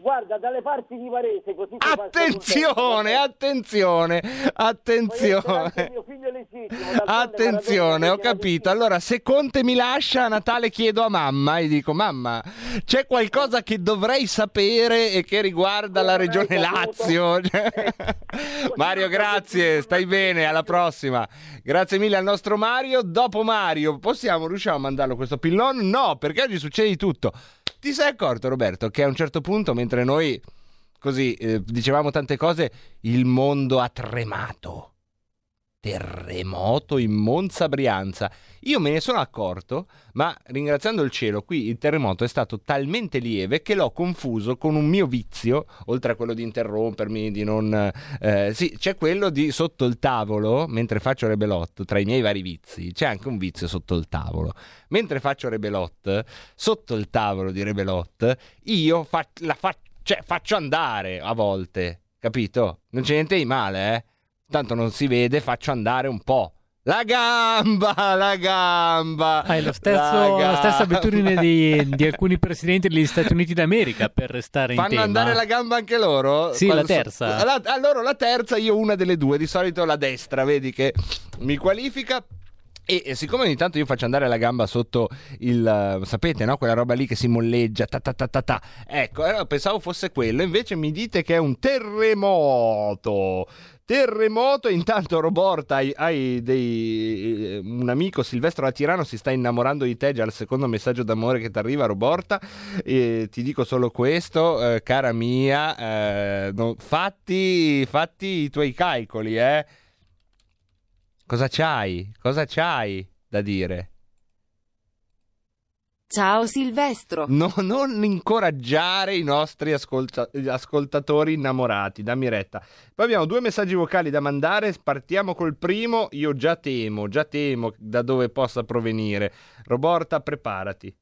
Guarda, dalle parti di Varese, così Attenzione, attenzione, attenzione. contento. Mio figlio legittimo, Attenzione, ho capito. Allora, se Conte mi lascia a Natale chiedo a mamma e dico: Mamma, c'è qualcosa che dovrei sapere e che riguarda la regione Lazio. Mario, grazie, stai bene, alla prossima. Grazie mille al nostro Mario. Dopo Mario, possiamo, riusciamo a mandarlo questo pillon? No, perché oggi succede di tutto. Ti sei accorto, Roberto, che a un certo punto, mentre noi così eh, dicevamo tante cose, il mondo ha tremato. Terremoto in Monza Brianza. Io me ne sono accorto, ma ringraziando il cielo, qui il terremoto è stato talmente lieve che l'ho confuso con un mio vizio, oltre a quello di interrompermi, di non... eh, sì, c'è quello di sotto il tavolo, mentre faccio rebelot, tra i miei vari vizi, c'è anche un vizio sotto il tavolo. Mentre faccio rebelot, sotto il tavolo di rebelot, io fa- la fa- cioè, faccio andare a volte, capito? Non c'è niente di male, eh? Tanto non si vede, faccio andare un po'. La gamba, la gamba. Hai lo la stesso, la stessa abitudine di, di alcuni presidenti degli Stati Uniti d'America per restare in Fanno tema. andare la gamba anche loro? Sì, la Quando so- terza. La- allora la terza, io una delle due, di solito la destra, vedi che mi qualifica. E e siccome ogni tanto io faccio andare la gamba sotto il, sapete, no? Quella roba lì che si molleggia, ta ta ta ta ta. Ecco, allora pensavo fosse quello, invece mi dite che è un terremoto. Terremoto, intanto Roborta, hai, hai dei, eh, un amico Silvestro da Tirano si sta innamorando di te già al secondo messaggio d'amore che ti arriva Roborta e ti dico solo questo, eh, cara mia, eh, no- fatti, fatti i tuoi calcoli, eh. Cosa c'hai? Cosa c'hai da dire? Ciao Silvestro. No, non incoraggiare i nostri ascolta- ascoltatori innamorati, dammi retta. Poi abbiamo due messaggi vocali da mandare, partiamo col primo, io già temo, già temo da dove possa provenire. Roborta, preparati.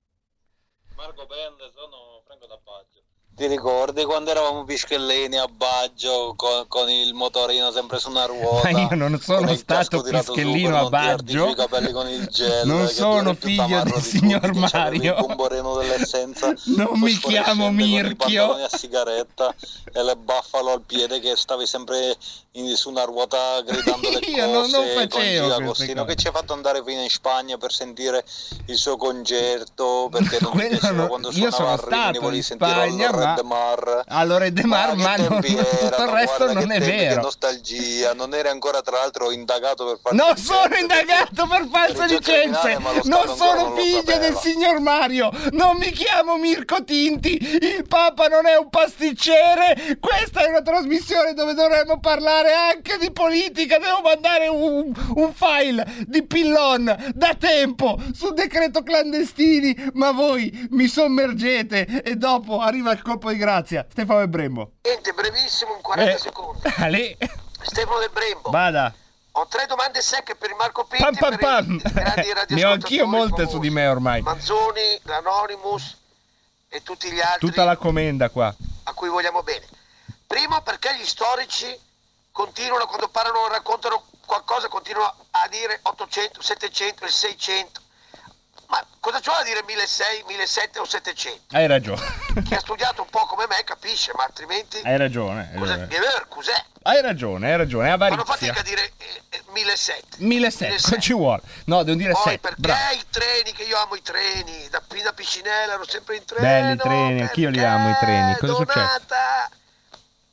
Marco Bende, sono Franco da Baggio. Ti ricordi quando eravamo pischellini a Baggio con, con il motorino sempre su una ruota? Ma io non sono stato pischellino a Baggio. i capelli con il gel. Non sono figlio del di signor tutti, Mario. Non mi chiamo con i Mirchio. a sigaretta e le buffalo al piede che stavi sempre in- su una ruota gridando le Io non- non cose facevo Agostino cose. che ci ha fatto andare fino in Spagna per sentire il suo concerto perché non Quello piaceva no- quando io sono stato in Spagna, Allora ma- Red Mar. Allora Red Mar, ma che non- tempi tutto il erano, resto non è vero. Nostalgia, non eri ancora tra l'altro indagato per farti Non il sono indagato per false licenze, ma non sono figlio del signor Mario, non mi chiamo Mirko Tinti, il Papa non è un pasticcere, questa è una trasmissione dove dovremmo parlare anche di politica, devo mandare un, un file di Pillon da tempo sul decreto clandestini, ma voi mi sommergete e dopo arriva il colpo di grazia. Stefano e Brembo. Niente, brevissimo, in 40 Eh, secondi. Ale, Stefano del Brembo. vada. Ho tre domande secche per il Marco Pinti Pam pam pam. Ne ho anch'io molte famosi. su di me ormai. Manzoni, l'Anonymous e tutti gli altri Tutta la commenda qua. a cui vogliamo bene. Primo perché gli storici continuano, quando parlano raccontano qualcosa, continuano a dire 800, 700 e 600. Ma cosa c'ho da dire 1600, 1700 o 700? Hai ragione. Chi ha studiato un po' come me capisce, ma altrimenti... Hai ragione. hai ragione. eh, cos'è? Hai ragione, hai ragione, è Fanno avarizia. fatica a dire eh, eh, 1700. 1700, cosa ci vuole? No, devo dire Poi 7. perché Bravo. i treni, che io amo i treni, da Pina Piscinella ero sempre in treno. Belli i treni, anch'io li amo i treni. Cosa è successo?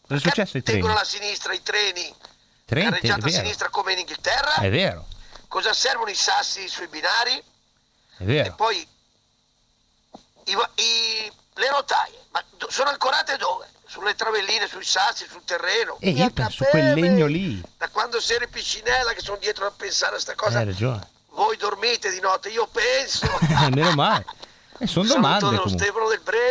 Cosa è successo ai treni? tengono alla sinistra i treni, Treni, carreggiata a sinistra come in Inghilterra. È vero, Cosa servono i sassi sui binari? E poi i i- le rotaie, ma sono ancorate dove? Sulle travelline, sui sassi, sul terreno. E Mia io penso quel legno lì. Da quando sei in piscinella che sono dietro a pensare a sta cosa. Hai ragione. Voi dormite di notte, io penso. Eh, meno male. E sono domande.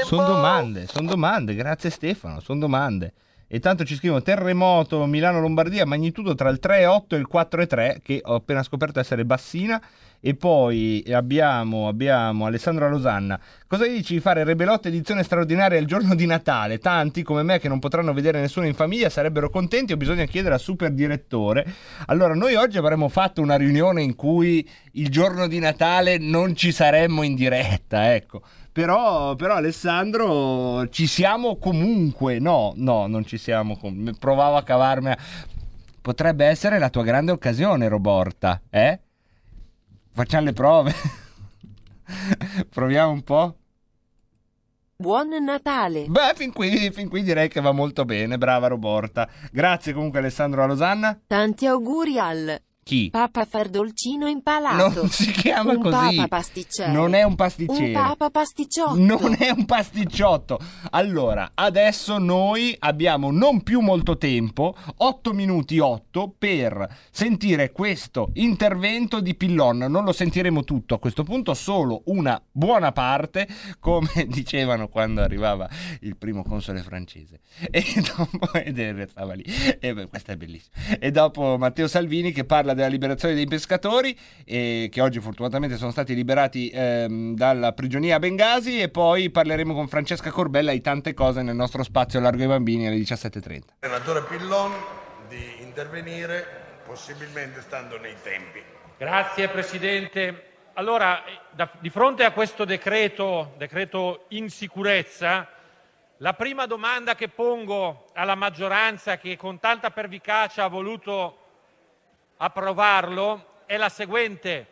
Sono domande, sono domande. Grazie Stefano, sono domande. E tanto ci scrivono terremoto Milano-Lombardia, magnitudo tra il 3,8 e il 4,3, che ho appena scoperto essere bassina. E poi abbiamo, abbiamo Alessandro Losanna. Cosa dici di fare Rebelotte edizione straordinaria il giorno di Natale? Tanti come me che non potranno vedere nessuno in famiglia sarebbero contenti o bisogna chiedere al super direttore. Allora, noi oggi avremmo fatto una riunione in cui il giorno di Natale non ci saremmo in diretta, ecco. Però, però Alessandro ci siamo comunque. No, no, non ci siamo. Provavo a cavarmi. Potrebbe essere la tua grande occasione, Roborta, eh? Facciamo le prove. Proviamo un po'. Buon Natale. Beh, fin qui, fin qui direi che va molto bene. Brava Roborta. Grazie comunque Alessandro a Losanna. Tanti auguri al Chi? Papa Fardolcino impalato. Non si chiama un così. Papa pasticcere. Non è un pasticcere. Un Papa pasticciotto. Non è un pasticciotto. Allora, adesso noi abbiamo non più molto tempo, 8 minuti 8, per sentire questo intervento di Pillon. Non lo sentiremo tutto a questo punto, solo una buona parte, come dicevano quando arrivava il primo console francese. E dopo, ed lì. E beh, questo è bellissimo. E dopo Matteo Salvini che parla della liberazione dei pescatori, e che oggi fortunatamente sono stati liberati ehm, dalla prigionia a Bengasi. E poi parleremo con Francesca Corbella di tante cose nel nostro spazio Largo ai Bambini alle 17.30. Senatore Pillon di intervenire, possibilmente stando nei tempi. Grazie Presidente. Allora, eh, da- di fronte a questo decreto, decreto in sicurezza, la prima domanda che pongo alla maggioranza che con tanta pervicacia ha voluto approvarlo è la seguente.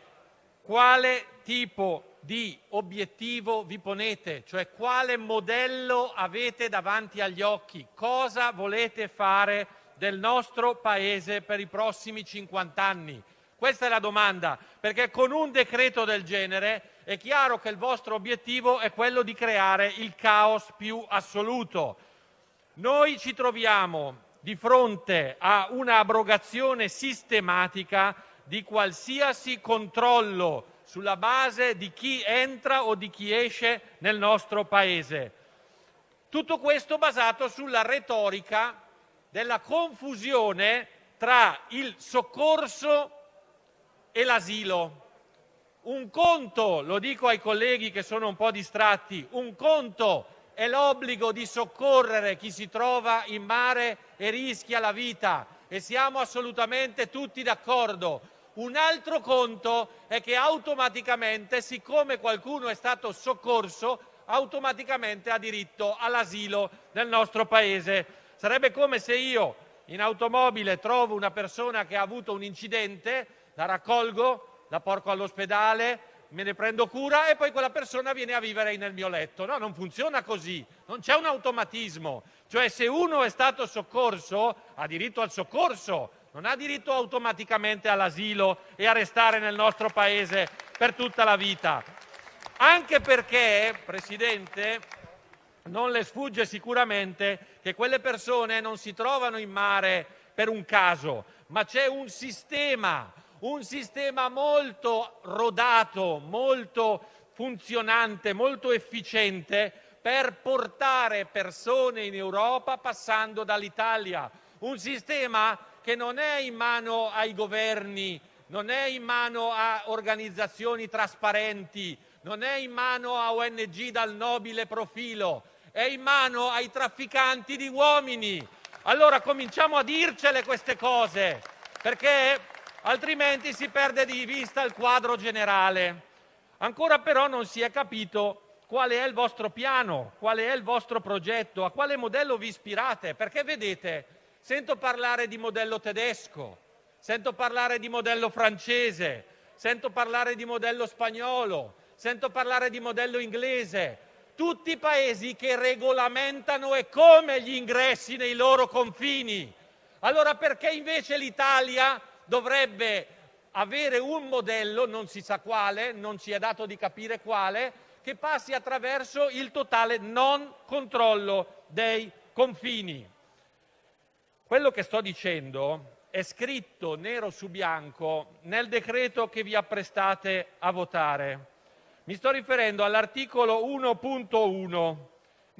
Quale tipo di obiettivo vi ponete? Cioè quale modello avete davanti agli occhi? Cosa volete fare del nostro Paese per i prossimi 50 anni? Questa è la domanda, perché con un decreto del genere è chiaro che il vostro obiettivo è quello di creare il caos più assoluto. Noi ci troviamo di fronte a una abrogazione sistematica di qualsiasi controllo sulla base di chi entra o di chi esce nel nostro Paese. Tutto questo basato sulla retorica della confusione tra il soccorso e l'asilo. Un conto, lo dico ai colleghi che sono un po' distratti, un conto è l'obbligo di soccorrere chi si trova in mare e rischia la vita e siamo assolutamente tutti d'accordo. Un altro conto è che automaticamente, siccome qualcuno è stato soccorso, automaticamente ha diritto all'asilo nel nostro paese. Sarebbe come se io in automobile trovo una persona che ha avuto un incidente, la raccolgo, la porco all'ospedale, me ne prendo cura e poi quella persona viene a vivere nel mio letto. No, non funziona così, non c'è un automatismo. Cioè se uno è stato soccorso ha diritto al soccorso, non ha diritto automaticamente all'asilo e a restare nel nostro paese per tutta la vita. Anche perché, Presidente, non le sfugge sicuramente che quelle persone non si trovano in mare per un caso, ma c'è un sistema, un sistema molto rodato, molto funzionante, molto efficiente per portare persone in Europa passando dall'Italia. Un sistema che non è in mano ai governi, non è in mano a organizzazioni trasparenti, non è in mano a ONG dal nobile profilo, è in mano ai trafficanti di uomini. Allora cominciamo a dircele queste cose, perché altrimenti si perde di vista il quadro generale. Ancora però non si è capito quale è il vostro piano, quale è il vostro progetto, a quale modello vi ispirate, perché vedete, sento parlare di modello tedesco, sento parlare di modello francese, sento parlare di modello spagnolo, sento parlare di modello inglese, tutti paesi che regolamentano e come gli ingressi nei loro confini. Allora perché invece l'Italia dovrebbe avere un modello, non si sa quale, non ci è dato di capire quale, che passi attraverso il totale non controllo dei confini. Quello che sto dicendo è scritto nero su bianco nel decreto che vi apprestate a votare. Mi sto riferendo all'articolo 1.1,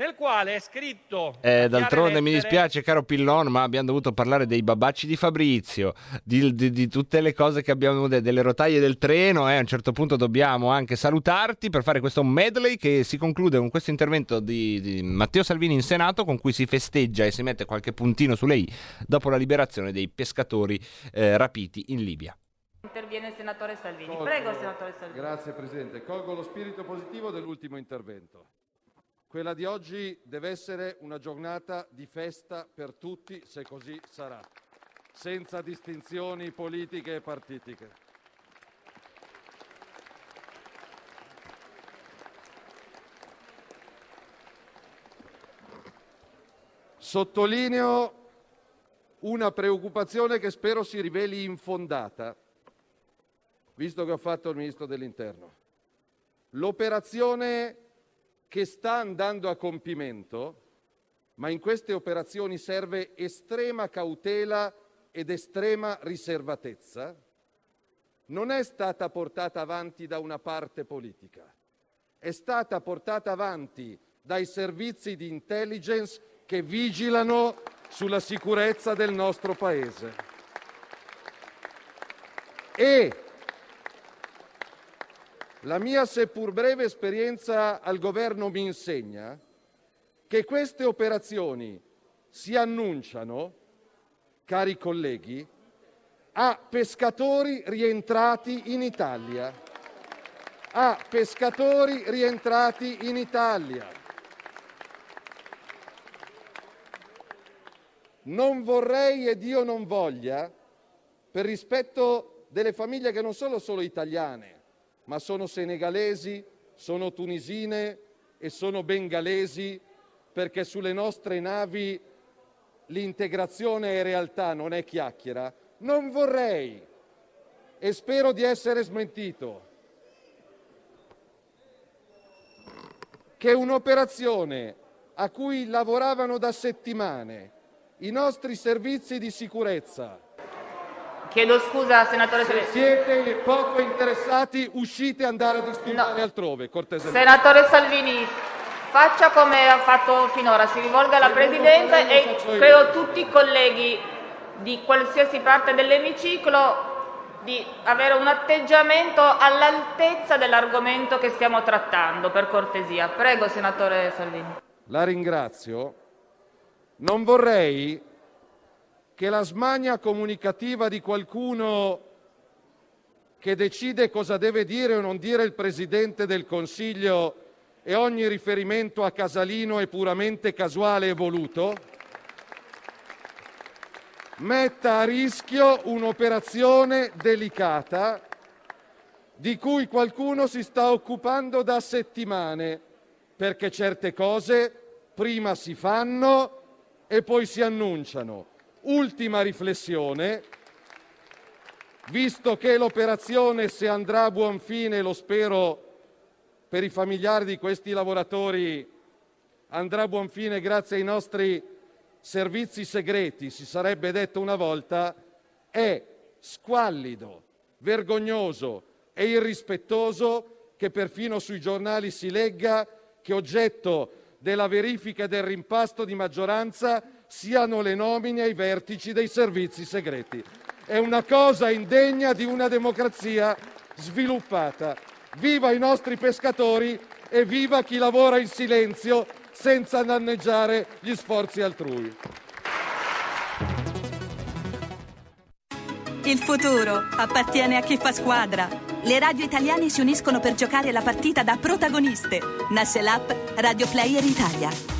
nel quale è scritto... Eh, d'altronde mi lettere- dispiace, caro Pillon, ma abbiamo dovuto parlare dei babacci di Fabrizio, di, di- di tutte le cose che abbiamo detto, delle rotaie del treno. eh, a un certo punto dobbiamo anche salutarti per fare questo medley che si conclude con questo intervento di, di Matteo Salvini in Senato, con cui si festeggia e si mette qualche puntino sulle i dopo la liberazione dei pescatori eh, rapiti in Libia. Interviene il senatore Salvini. Colgo- Prego, senatore Salvini. Grazie Presidente. Colgo lo spirito positivo dell'ultimo intervento. Quella di oggi deve essere una giornata di festa per tutti, se così sarà, senza distinzioni politiche e partitiche. Sottolineo una preoccupazione che spero si riveli infondata, visto che ho fatto il ministro dell'interno. L'operazione che sta andando a compimento, ma in queste operazioni serve estrema cautela ed estrema riservatezza, non è stata portata avanti da una parte politica, è stata portata avanti dai servizi di intelligence che vigilano sulla sicurezza del nostro Paese. E la mia seppur breve esperienza al governo mi insegna che queste operazioni si annunciano, cari colleghi, a pescatori rientrati in Italia. A pescatori rientrati in Italia. Non vorrei ed io non voglia, per rispetto delle famiglie che non sono solo italiane, ma sono senegalesi, sono tunisine e sono bengalesi, perché sulle nostre navi l'integrazione è realtà, non è chiacchiera. Non vorrei, e spero di essere smentito, che un'operazione a cui lavoravano da settimane i nostri servizi di sicurezza Chiedo scusa, senatore Se Salvini. siete poco interessati, uscite e andare a disturbare altrove, cortesemente. Senatore Salvini, faccia come ha fatto finora, si rivolga alla Presidenza e credo tutti i colleghi di qualsiasi parte dell'emiciclo di avere un atteggiamento all'altezza dell'argomento che stiamo trattando, per cortesia. Prego, senatore Salvini. La ringrazio. Non vorrei che la smania comunicativa di qualcuno che decide cosa deve dire o non dire il Presidente del Consiglio e ogni riferimento a Casalino è puramente casuale e voluto, metta a rischio un'operazione delicata di cui qualcuno si sta occupando da settimane, perché certe cose prima si fanno e poi si annunciano. Ultima riflessione, visto che l'operazione se andrà a buon fine, lo spero per i familiari di questi lavoratori, andrà a buon fine grazie ai nostri servizi segreti, si sarebbe detto una volta, è squallido, vergognoso e irrispettoso che perfino sui giornali si legga che oggetto della verifica del rimpasto di maggioranza siano le nomine ai vertici dei servizi segreti. È una cosa indegna di una democrazia sviluppata. Viva i nostri pescatori e viva chi lavora in silenzio senza danneggiare gli sforzi altrui. Il futuro appartiene a chi fa squadra. Le radio italiane si uniscono per giocare la partita da protagoniste. Nasce l'app Radio Player Italia.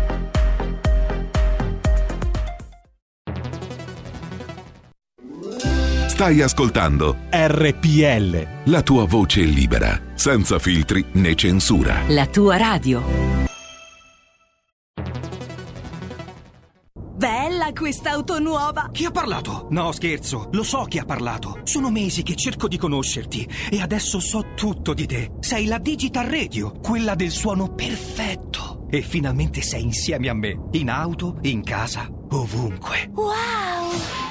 Stai ascoltando RPL. la tua voce libera, senza filtri né censura. La tua radio. Bella quest'auto nuova! Chi ha parlato? No, scherzo, lo so chi ha parlato. Sono mesi che cerco di conoscerti e adesso so tutto di te. Sei la Digital Radio, quella del suono perfetto. E finalmente sei insieme a me, in auto, in casa, ovunque. Wow!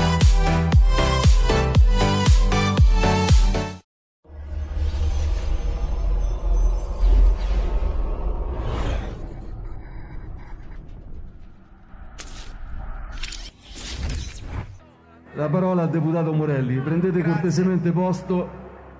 La parola al deputato Morelli. Prendete cortesemente posto.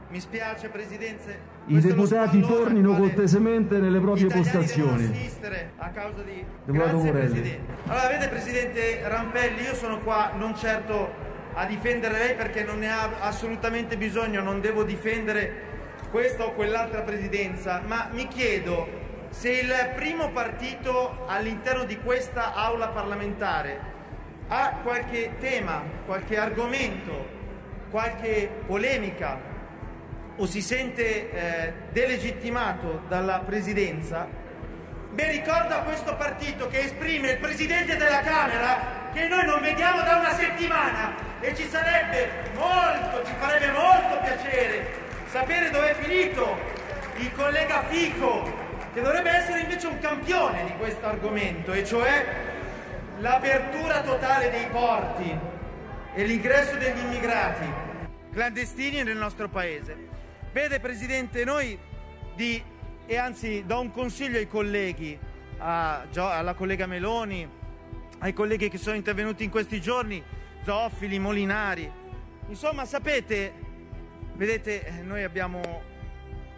Mi spiace, Presidenza. I deputati tornino cortesemente nelle proprie postazioni. assistere a causa di... Deputato Grazie, Morelli. Presidente. Allora, vede, Presidente Rampelli, io sono qua non certo a difendere lei perché non ne ha assolutamente bisogno, non devo difendere questa o quell'altra presidenza, ma mi chiedo se il primo partito all'interno di questa aula parlamentare ha qualche tema, qualche argomento, qualche polemica? O si sente eh, delegittimato dalla presidenza, beh ricordo a questo partito che esprime il presidente della Camera che noi non vediamo da una settimana e ci sarebbe molto, ci farebbe molto piacere sapere dove è finito il collega Fico, che dovrebbe essere invece un campione di questo argomento, e cioè l'apertura totale dei porti e l'ingresso degli immigrati clandestini nel nostro paese. Vede Presidente, noi di, e anzi do un consiglio ai colleghi, a alla collega Meloni, ai colleghi che sono intervenuti in questi giorni, Zoffili, Molinari. Insomma, sapete, vedete, noi abbiamo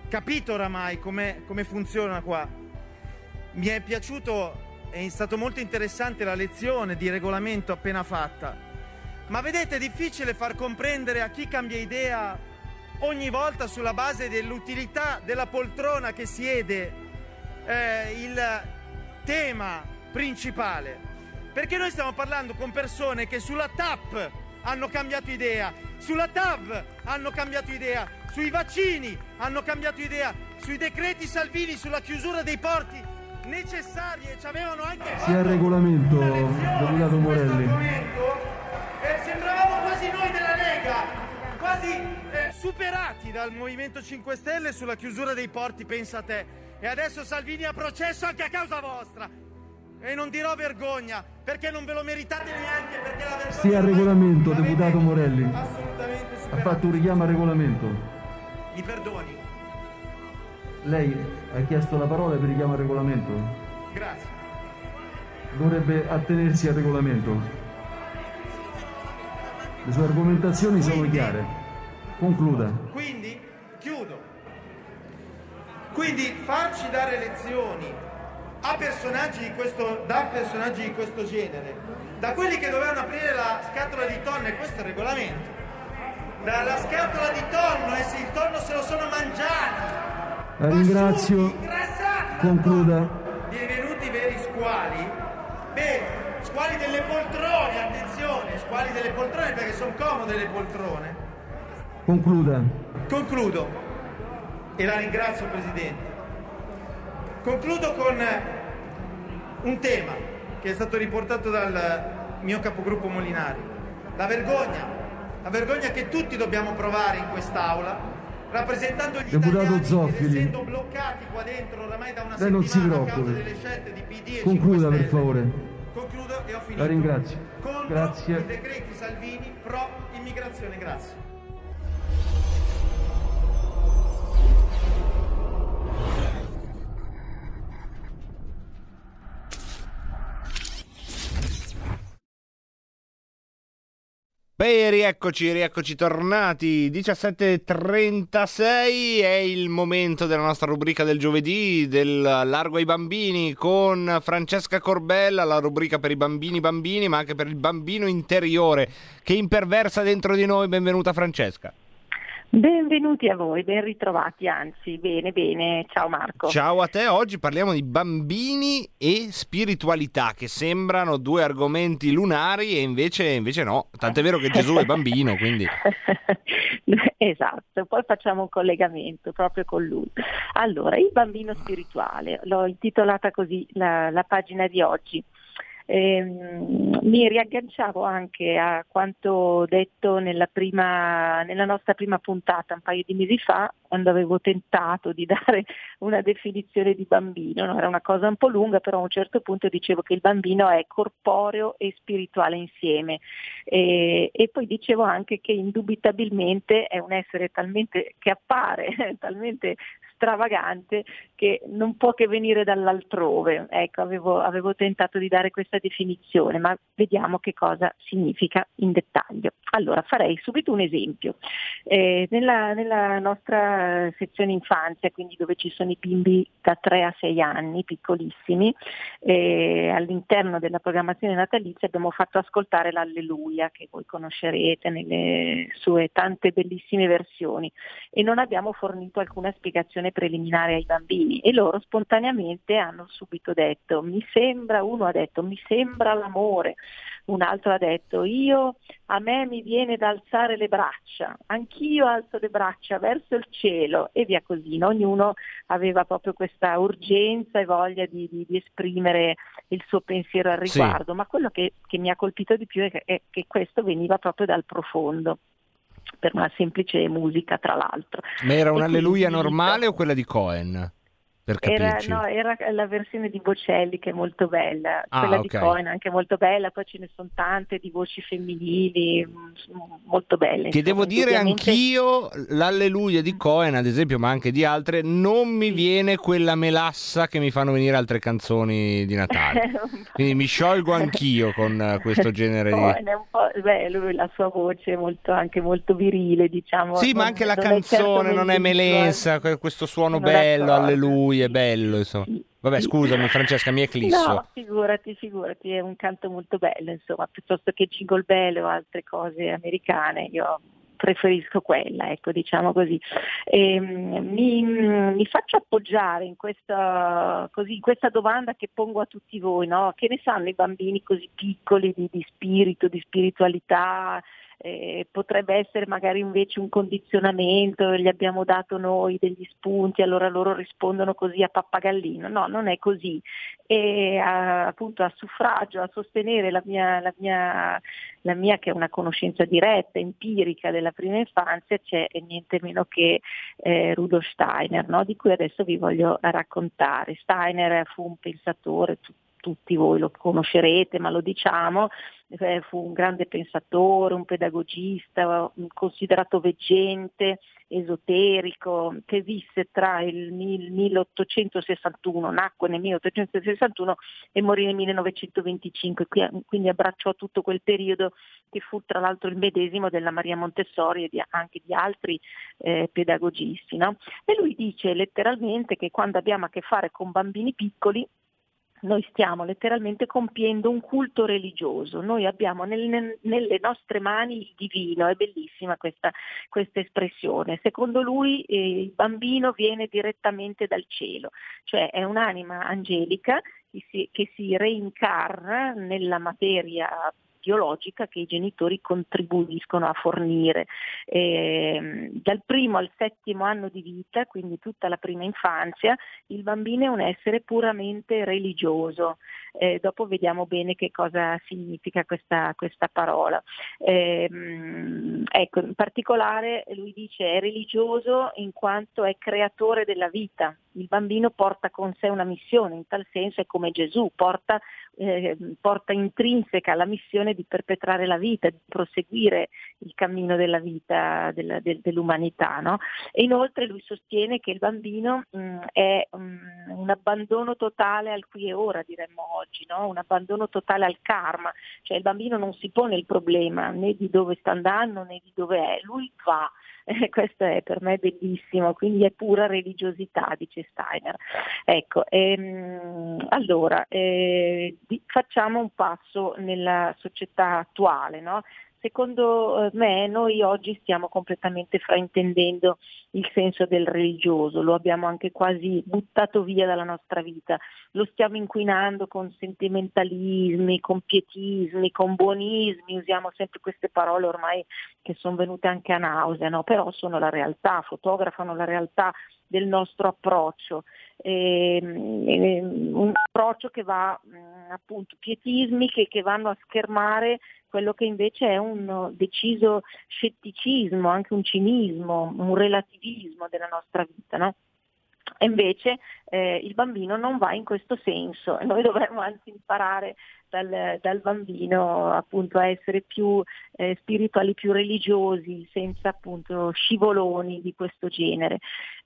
capito oramai come come funziona qua. Mi è piaciuto, è stato molto interessante la lezione di regolamento appena fatta, ma vedete è difficile far comprendere a chi cambia idea ogni volta sulla base dell'utilità della poltrona che siede eh, il tema principale. Perché noi stiamo parlando con persone che sulla TAP hanno cambiato idea, sulla TAV hanno cambiato idea, sui vaccini hanno cambiato idea, sui decreti Salvini, sulla chiusura dei porti necessari e ci avevano anche Sia il regolamento, deputato Morelli. eh, sembravamo quasi noi della Lega, quasi eh, superati dal Movimento 5 Stelle sulla chiusura dei porti, pensa a te. E adesso Salvini ha processo anche a causa vostra. E non dirò vergogna, perché non ve lo meritate neanche, perché la vergogna Sia il regolamento, deputato Morelli. assolutamente Ha superata. fatto un richiamo al regolamento. Mi perdoni? Lei ha chiesto la parola per richiamo al regolamento? Grazie. Dovrebbe attenersi al regolamento. Le sue argomentazioni sono chiare. Concluda. Quindi, chiudo. Quindi farci dare lezioni a personaggi di questo, da personaggi di questo genere, da quelli che dovevano aprire la scatola di tonno, e questo è il regolamento, dalla scatola di tonno, e se il tonno se lo sono mangiati, La ringrazio. Concluda. divenuti veri squali, beh, squali delle poltrone, attenzione, squali delle poltrone perché sono comode le poltrone. Concluda. Concludo e la ringrazio Presidente. Concludo con un tema che è stato riportato dal mio capogruppo Molinari. La vergogna, la vergogna che tutti dobbiamo provare in quest'aula, rappresentando gli Deputato italiani che Zoffili. essendo bloccati qua dentro oramai da una Lei non si settimana a causa preoccupi. delle scelte di PD e 5 Concluda per Stelle. favore. Concludo e ho finito. La ringrazio. Contro i Grazie. decreti Salvini pro immigrazione, grazie. Beh, rieccoci, rieccoci tornati. 17.36 è il momento della nostra rubrica del giovedì, del Largo ai Bambini, con Francesca Corbella, la rubrica per i bambini bambini, ma anche per il bambino interiore che imperversa dentro di noi. Benvenuta Francesca. Benvenuti a voi, ben ritrovati, anzi, bene, bene, ciao Marco. Ciao a te, oggi parliamo di bambini e spiritualità, che sembrano due argomenti lunari e invece, invece no. Tant'è vero che Gesù è bambino, quindi... esatto, poi facciamo un collegamento proprio con lui. Allora, il bambino spirituale, l'ho intitolata così la, la pagina di oggi. Ehm, mi riagganciavo anche a quanto detto nella, prima, nella nostra prima puntata un paio di mesi fa, quando avevo tentato di dare una definizione di bambino, no? era una cosa un po' lunga, però a un certo punto dicevo che il bambino è corporeo e spirituale insieme e, e poi dicevo anche che indubitabilmente è un essere talmente che appare talmente stravagante che non può che venire dall'altrove. Ecco, avevo, avevo tentato di dare questa definizione, ma vediamo che cosa significa in dettaglio. Allora, farei subito un esempio. Eh, nella, nella, nostra sezione infanzia, quindi dove ci sono i bimbi da 3 a 6 anni, piccolissimi, eh, all'interno della programmazione natalizia abbiamo fatto ascoltare l'Alleluia, che voi conoscerete nelle sue tante bellissime versioni, e non abbiamo fornito alcuna spiegazione preliminare ai bambini e loro spontaneamente hanno subito detto mi sembra, uno ha detto mi sembra l'amore, un altro ha detto io a me mi viene da alzare le braccia, anch'io alzo le braccia verso il cielo e via così. No? Ognuno aveva proprio questa urgenza e voglia di, di, di esprimere il suo pensiero al riguardo, sì. ma quello che, che, mi ha colpito di più è che, è che questo veniva proprio dal profondo per una semplice musica tra l'altro. Ma era un'alleluia normale o quella di Cohen? Per era, no, era la versione di Bocelli che è molto bella, ah, quella okay. di Cohen anche molto bella, poi ce ne sono tante di voci femminili mm, molto belle. Che devo dire anch'io, l'alleluia di Cohen ad esempio, ma anche di altre, non mi viene quella melassa che mi fanno venire altre canzoni di Natale. Quindi mi sciolgo anch'io con questo genere Cohen di... È un po', beh, lui la sua voce è molto, anche molto virile, diciamo. Sì, ma anche la canzone certo non è melensa, questo suono bello, alleluia lui è bello, insomma. Vabbè, scusami Francesca, mi eclisso. No, figurati, figurati, è un canto molto bello, insomma, piuttosto che Jingle Bell o altre cose americane, io preferisco quella, ecco, diciamo così. E, ehm, mi, mi, faccio appoggiare in questa, così, in questa, domanda che pongo a tutti voi, no? Che ne sanno i bambini così piccoli di, di spirito, di spiritualità, eh, potrebbe essere magari invece un condizionamento, gli abbiamo dato noi degli spunti, allora loro rispondono così a pappagallino. No, non è così. E a, appunto a suffragio, a sostenere la mia, la, mia, la mia, che è una conoscenza diretta, empirica della prima infanzia, c'è niente meno che eh, Rudolf Steiner, no? di cui adesso vi voglio raccontare. Steiner fu un pensatore tutti voi lo conoscerete, ma lo diciamo, eh, fu un grande pensatore, un pedagogista, considerato veggente, esoterico, che visse tra il 1861, nacque nel 1861 e morì nel 1925, quindi abbracciò tutto quel periodo che fu tra l'altro il medesimo della Maria Montessori e anche di altri eh, pedagogisti. No? E lui dice letteralmente che quando abbiamo a che fare con bambini piccoli noi stiamo letteralmente compiendo un culto religioso, noi abbiamo nel, nelle nostre mani il divino, è bellissima questa, questa espressione. Secondo lui eh, il bambino viene direttamente dal cielo, cioè è un'anima angelica che si, che si reincarna nella materia biologica che i genitori contribuiscono a fornire. Eh, dal primo al settimo anno di vita, quindi tutta la prima infanzia, il bambino è un essere puramente religioso. Eh, dopo vediamo bene che cosa significa questa, questa parola. Eh, ecco, in particolare lui dice è religioso in quanto è creatore della vita. Il bambino porta con sé una missione, in tal senso è come Gesù, porta, eh, porta intrinseca la missione di perpetrare la vita, di proseguire il cammino della vita della, del, dell'umanità. No? E inoltre lui sostiene che il bambino mh, è mh, un abbandono totale al qui e ora, diremmo oggi, no? un abbandono totale al karma, cioè il bambino non si pone il problema né di dove sta andando né di dove è, lui va. Questo è per me bellissimo, quindi è pura religiosità, dice Steiner. Ecco, ehm, allora, eh, di, facciamo un passo nella società attuale, no? secondo eh, me noi oggi stiamo completamente fraintendendo il senso del religioso, lo abbiamo anche quasi buttato via dalla nostra vita, lo stiamo inquinando con sentimentalismi, con pietismi, con buonismi, usiamo sempre queste parole ormai che sono venute anche a nausea, no? però sono la realtà, fotografano la realtà del nostro approccio. ehm, un approccio che va mh, appunto pietismi che, che vanno a schermare quello che invece è un deciso scetticismo, anche un cinismo, un relativismo della nostra vita. No? E invece eh, il bambino non va in questo senso e noi dovremmo anzi imparare dal, dal bambino appunto a essere più eh, spirituali, più religiosi, senza appunto scivoloni di questo genere.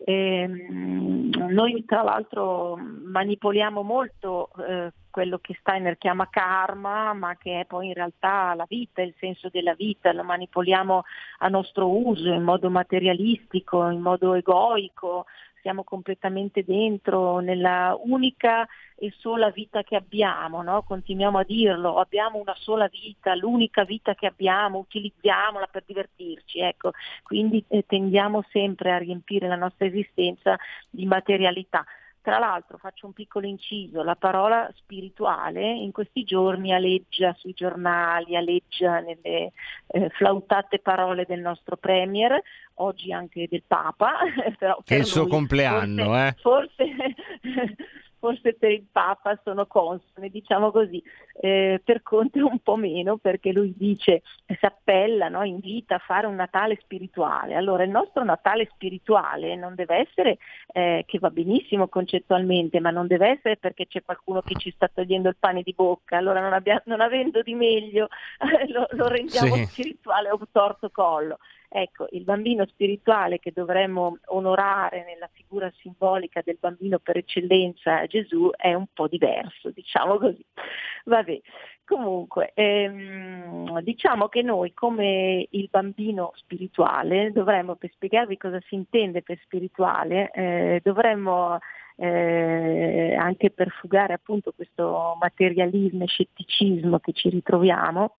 Ehm, noi tra l'altro manipoliamo molto eh, quello che Steiner chiama karma, ma che è poi in realtà la vita, il senso della vita, lo manipoliamo a nostro uso, in modo materialistico, in modo egoico, siamo completamente dentro nella unica e sola vita che abbiamo, no? continuiamo a dirlo, abbiamo una sola vita, l'unica vita che abbiamo, utilizziamola per divertirci, ecco. quindi eh, tendiamo sempre a riempire la nostra esistenza di materialità. Tra l'altro faccio un piccolo inciso, la parola spirituale in questi giorni aleggia sui giornali, aleggia nelle eh, flautate parole del nostro Premier, oggi anche del Papa. Però che è il suo compleanno, forse, eh? Forse forse per il Papa sono consone, diciamo così, eh, per Conte un po' meno perché lui dice, si appella, no? invita a fare un Natale spirituale. Allora il nostro Natale spirituale non deve essere, eh, che va benissimo concettualmente, ma non deve essere perché c'è qualcuno che ci sta togliendo il pane di bocca, allora non, abbia, non avendo di meglio lo, lo, rendiamo sì. spirituale a un torto collo. Ecco, il bambino spirituale che dovremmo onorare nella figura simbolica del bambino per eccellenza Gesù è un po' diverso, diciamo così. Vabbè, comunque, ehm, diciamo che noi come il bambino spirituale dovremmo, per spiegarvi cosa si intende per spirituale, eh, dovremmo eh, anche per fugare appunto questo materialismo e scetticismo che ci ritroviamo,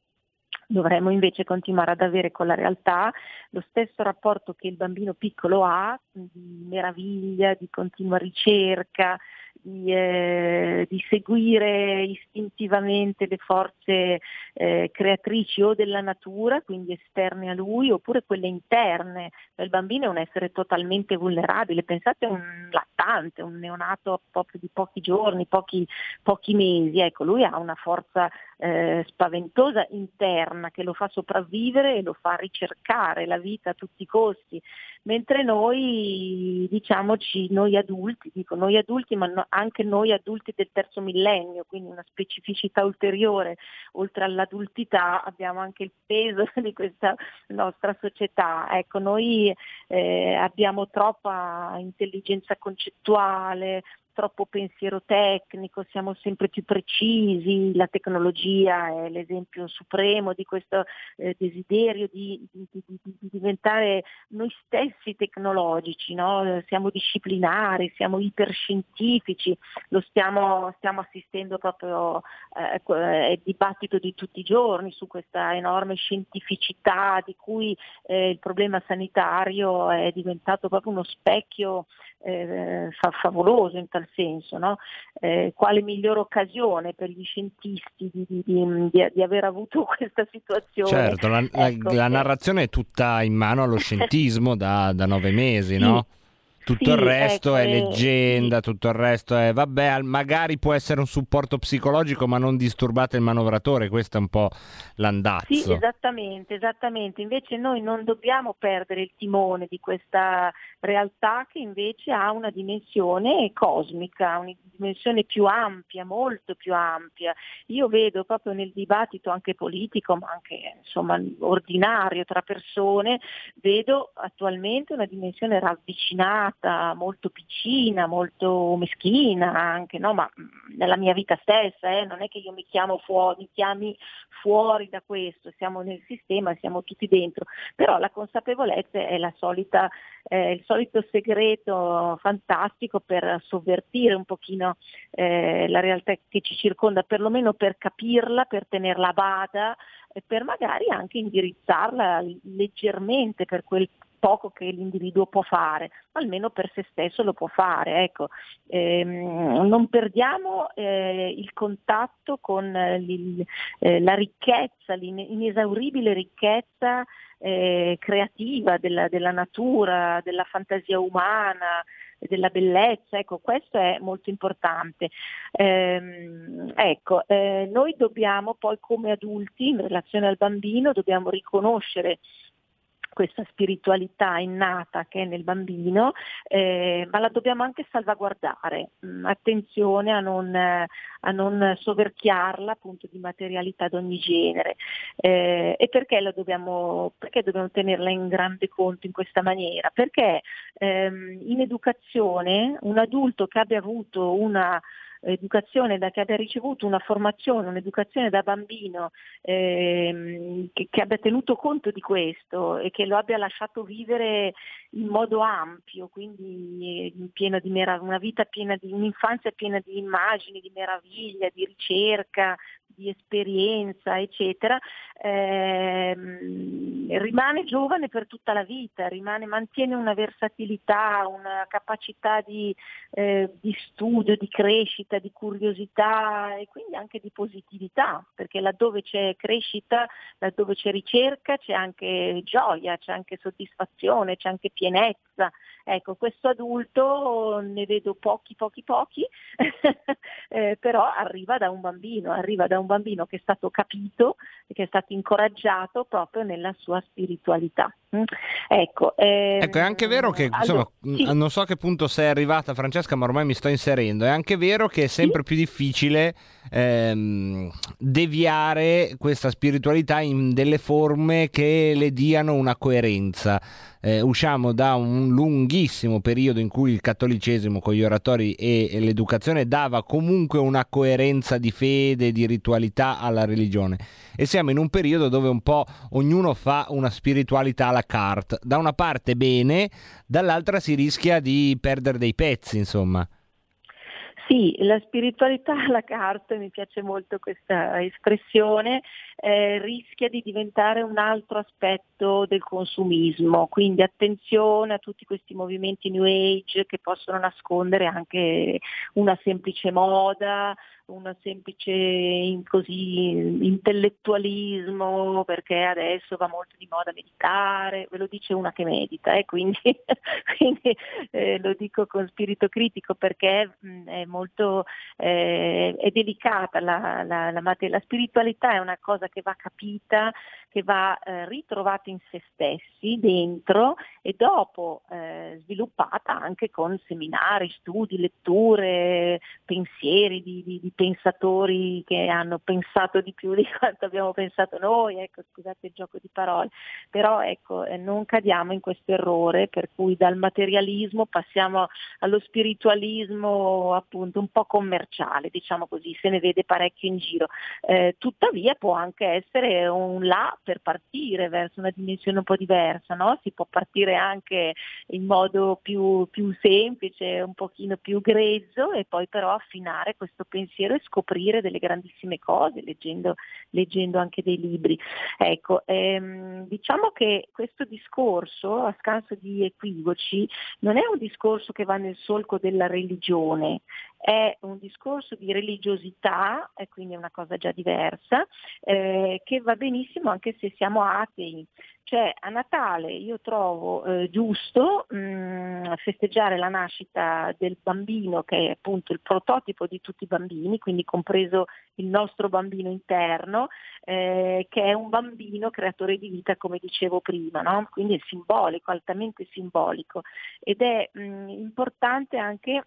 Dovremmo invece continuare ad avere con la realtà lo stesso rapporto che il bambino piccolo ha, di meraviglia, di continua ricerca, di, eh, di, seguire istintivamente le forze eh, creatrici o della natura, quindi esterne a lui, oppure quelle interne. Il bambino è un essere totalmente vulnerabile, pensate a un lattante, un neonato proprio di pochi giorni, pochi, pochi mesi, ecco, lui ha una forza eh, spaventosa interna che lo fa sopravvivere e lo fa ricercare la vita a tutti i costi, mentre noi, diciamoci, noi adulti, dico noi adulti, ma no, anche noi adulti del terzo millennio, quindi una specificità ulteriore, oltre all'adultità abbiamo anche il peso di questa nostra società. Ecco, noi eh, abbiamo troppa intelligenza concettuale, troppo pensiero tecnico, siamo sempre più precisi, la tecnologia è l'esempio supremo di questo eh, desiderio di, di, di, di, diventare noi stessi tecnologici, no? siamo disciplinari, siamo iperscientifici, lo stiamo, stiamo assistendo proprio eh, al dibattito di tutti i giorni su questa enorme scientificità di cui eh, il problema sanitario è diventato proprio uno specchio eh, favoloso in tal senso, no? eh, quale migliore occasione per gli scientisti di, di, di, di aver avuto questa situazione. Certo, la, ecco, la, la narrazione è tutta in mano allo scientismo da, da nove mesi, sì. no? Tutto sì, il resto ecco, è leggenda, tutto il resto è vabbè, magari può essere un supporto psicologico, ma non disturbate il manovratore, questo è un po' l'andazzo. Sì, esattamente, esattamente. Invece noi non dobbiamo perdere il timone di questa realtà che invece ha una dimensione cosmica, una dimensione più ampia, molto più ampia. Io vedo proprio nel dibattito anche politico, ma anche insomma ordinario tra persone, vedo attualmente una dimensione ravvicinata stata molto piccina, molto meschina anche, no? ma mm, nella mia vita stessa, eh? non è che io mi chiamo fuori, mi chiami fuori da questo, siamo nel sistema, siamo tutti dentro, però la consapevolezza è la solita, eh, il solito segreto fantastico per sovvertire un pochino eh, la realtà che ci circonda, perlomeno per capirla, per tenerla a bada per magari anche indirizzarla leggermente per quel poco che l'individuo può fare, almeno per se stesso lo può fare. Ecco. Ehm, non perdiamo eh, il contatto con eh, la ricchezza, l'inesauribile ricchezza eh, creativa della, della, natura, della fantasia umana, della bellezza, ecco questo è molto importante. Ehm, ecco, eh, noi dobbiamo poi come adulti in relazione al bambino dobbiamo riconoscere questa spiritualità innata che è nel bambino, eh, ma la dobbiamo anche salvaguardare. Mm, attenzione a non, a non, soverchiarla appunto di materialità di ogni genere. Eh, e perché, dobbiamo, perché dobbiamo tenerla in grande conto in questa maniera? Perché ehm, in educazione un adulto che abbia avuto una educazione, da, che abbia ricevuto una formazione, un'educazione da bambino ehm, che, che, abbia tenuto conto di questo e che lo abbia lasciato vivere in modo ampio, quindi di merav- una vita piena di un'infanzia piena di immagini, di meraviglia, di ricerca, di esperienza, eccetera, ehm, rimane giovane per tutta la vita, rimane, mantiene una versatilità, una capacità di, eh, di studio, di crescita, di curiosità e quindi anche di positività, perché laddove c'è crescita, laddove c'è ricerca, c'è anche gioia, c'è anche soddisfazione, c'è anche pienezza. Ecco, questo adulto ne vedo pochi, pochi, pochi, eh, però arriva da un bambino, arriva da un bambino che è stato capito, che è stato incoraggiato proprio nella sua spiritualità. Mm. Ecco, ehm, ecco, è anche vero che, insomma, allora, sì. non so a che punto sei arrivata Francesca, ma ormai mi sto inserendo, è anche vero che è sempre sì. più difficile ehm, deviare questa spiritualità in delle forme che le diano una coerenza. Eh, usciamo da un lunghissimo periodo in cui il cattolicesimo con gli oratori e, e l'educazione dava comunque una coerenza di fede, di ritualità alla religione e siamo in un periodo dove un po' ognuno fa una spiritualità alla carte. Da una parte bene, dall'altra si rischia di perdere dei pezzi, insomma. Sì, la spiritualità alla carta, mi piace molto questa espressione, eh, rischia di diventare un altro aspetto del consumismo, quindi attenzione a tutti questi movimenti New Age che possono nascondere anche una semplice moda, un semplice così, intellettualismo, perché adesso va molto di moda meditare, ve lo dice una che medita, eh, quindi, quindi eh, lo dico con spirito critico perché mh, è molto eh, è delicata la, la, la, la, spiritualità è una cosa che va capita, che va eh, ritrovata in se stessi, dentro e dopo eh, sviluppata anche con seminari, studi, letture, pensieri di, di, di pensatori che hanno pensato di più di quanto abbiamo pensato noi, ecco, scusate il gioco di parole, però ecco, eh, non cadiamo in questo errore per cui dal materialismo passiamo allo spiritualismo appunto un po' commerciale, diciamo così, se ne vede parecchio in giro. Eh, tuttavia può anche essere un là per partire verso una dimensione un po' diversa, no? si può partire anche in modo più, più semplice, un pochino più grezzo e poi però affinare questo pensiero pensiero e scoprire delle grandissime cose leggendo, leggendo anche dei libri. Ecco, ehm, diciamo che questo discorso, a scanso di equivoci, non è un discorso che va nel solco della religione, è un discorso di religiosità, e quindi è una cosa già diversa, eh, che va benissimo anche se siamo atei. Cioè a Natale io trovo eh, giusto mh, mm, festeggiare la nascita del bambino che è appunto il prototipo di tutti i bambini, quindi compreso il nostro bambino interno, eh, che è un bambino creatore di vita come dicevo prima, no? quindi è simbolico, altamente simbolico ed è mh, mm, importante anche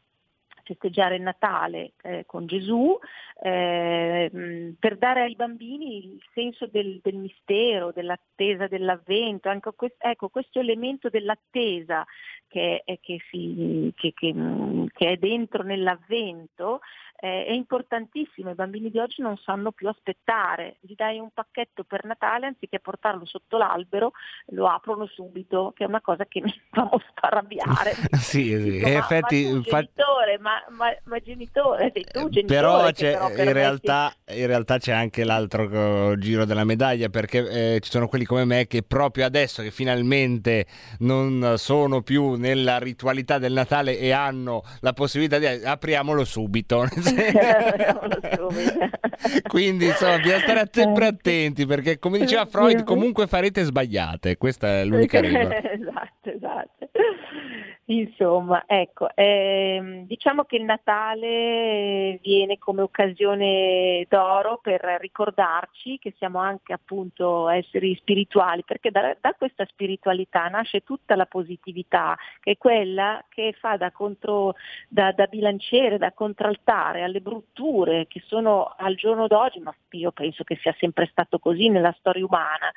festeggiare il Natale eh, con Gesù, eh, per dare ai bambini il senso del, del mistero, dell'attesa dell'avvento, anche questo, ecco, questo elemento dell'attesa che, che, si, che, che è dentro nell'avvento eh, è importantissimo, i bambini di oggi non sanno più aspettare, gli dai un pacchetto per Natale anziché portarlo sotto l'albero lo aprono subito, che è una cosa che mi fa molto arrabbiare. sì, sì. Dico, ma, effetti, ma genitore, ma, ma, ma, genitore, sei tu genitore. Però, c'è, però in, realtà, in, realtà, c'è anche l'altro giro della medaglia perché eh, ci sono quelli come me che proprio adesso che finalmente non sono più nella ritualità del Natale e hanno la possibilità di apriamolo subito. Quindi insomma bisogna stare sempre attenti perché come diceva Freud comunque farete sbagliate, questa è l'unica regola. esatto, esatto. Insomma, ecco, ehm, diciamo che il Natale viene come occasione d'oro per ricordarci che siamo anche appunto esseri spirituali, perché da, da questa spiritualità nasce tutta la positività, che è quella che fa da, contro, da, da bilanciere, da contraltare alle brutture che sono al giorno d'oggi, ma io penso che sia sempre stato così nella storia umana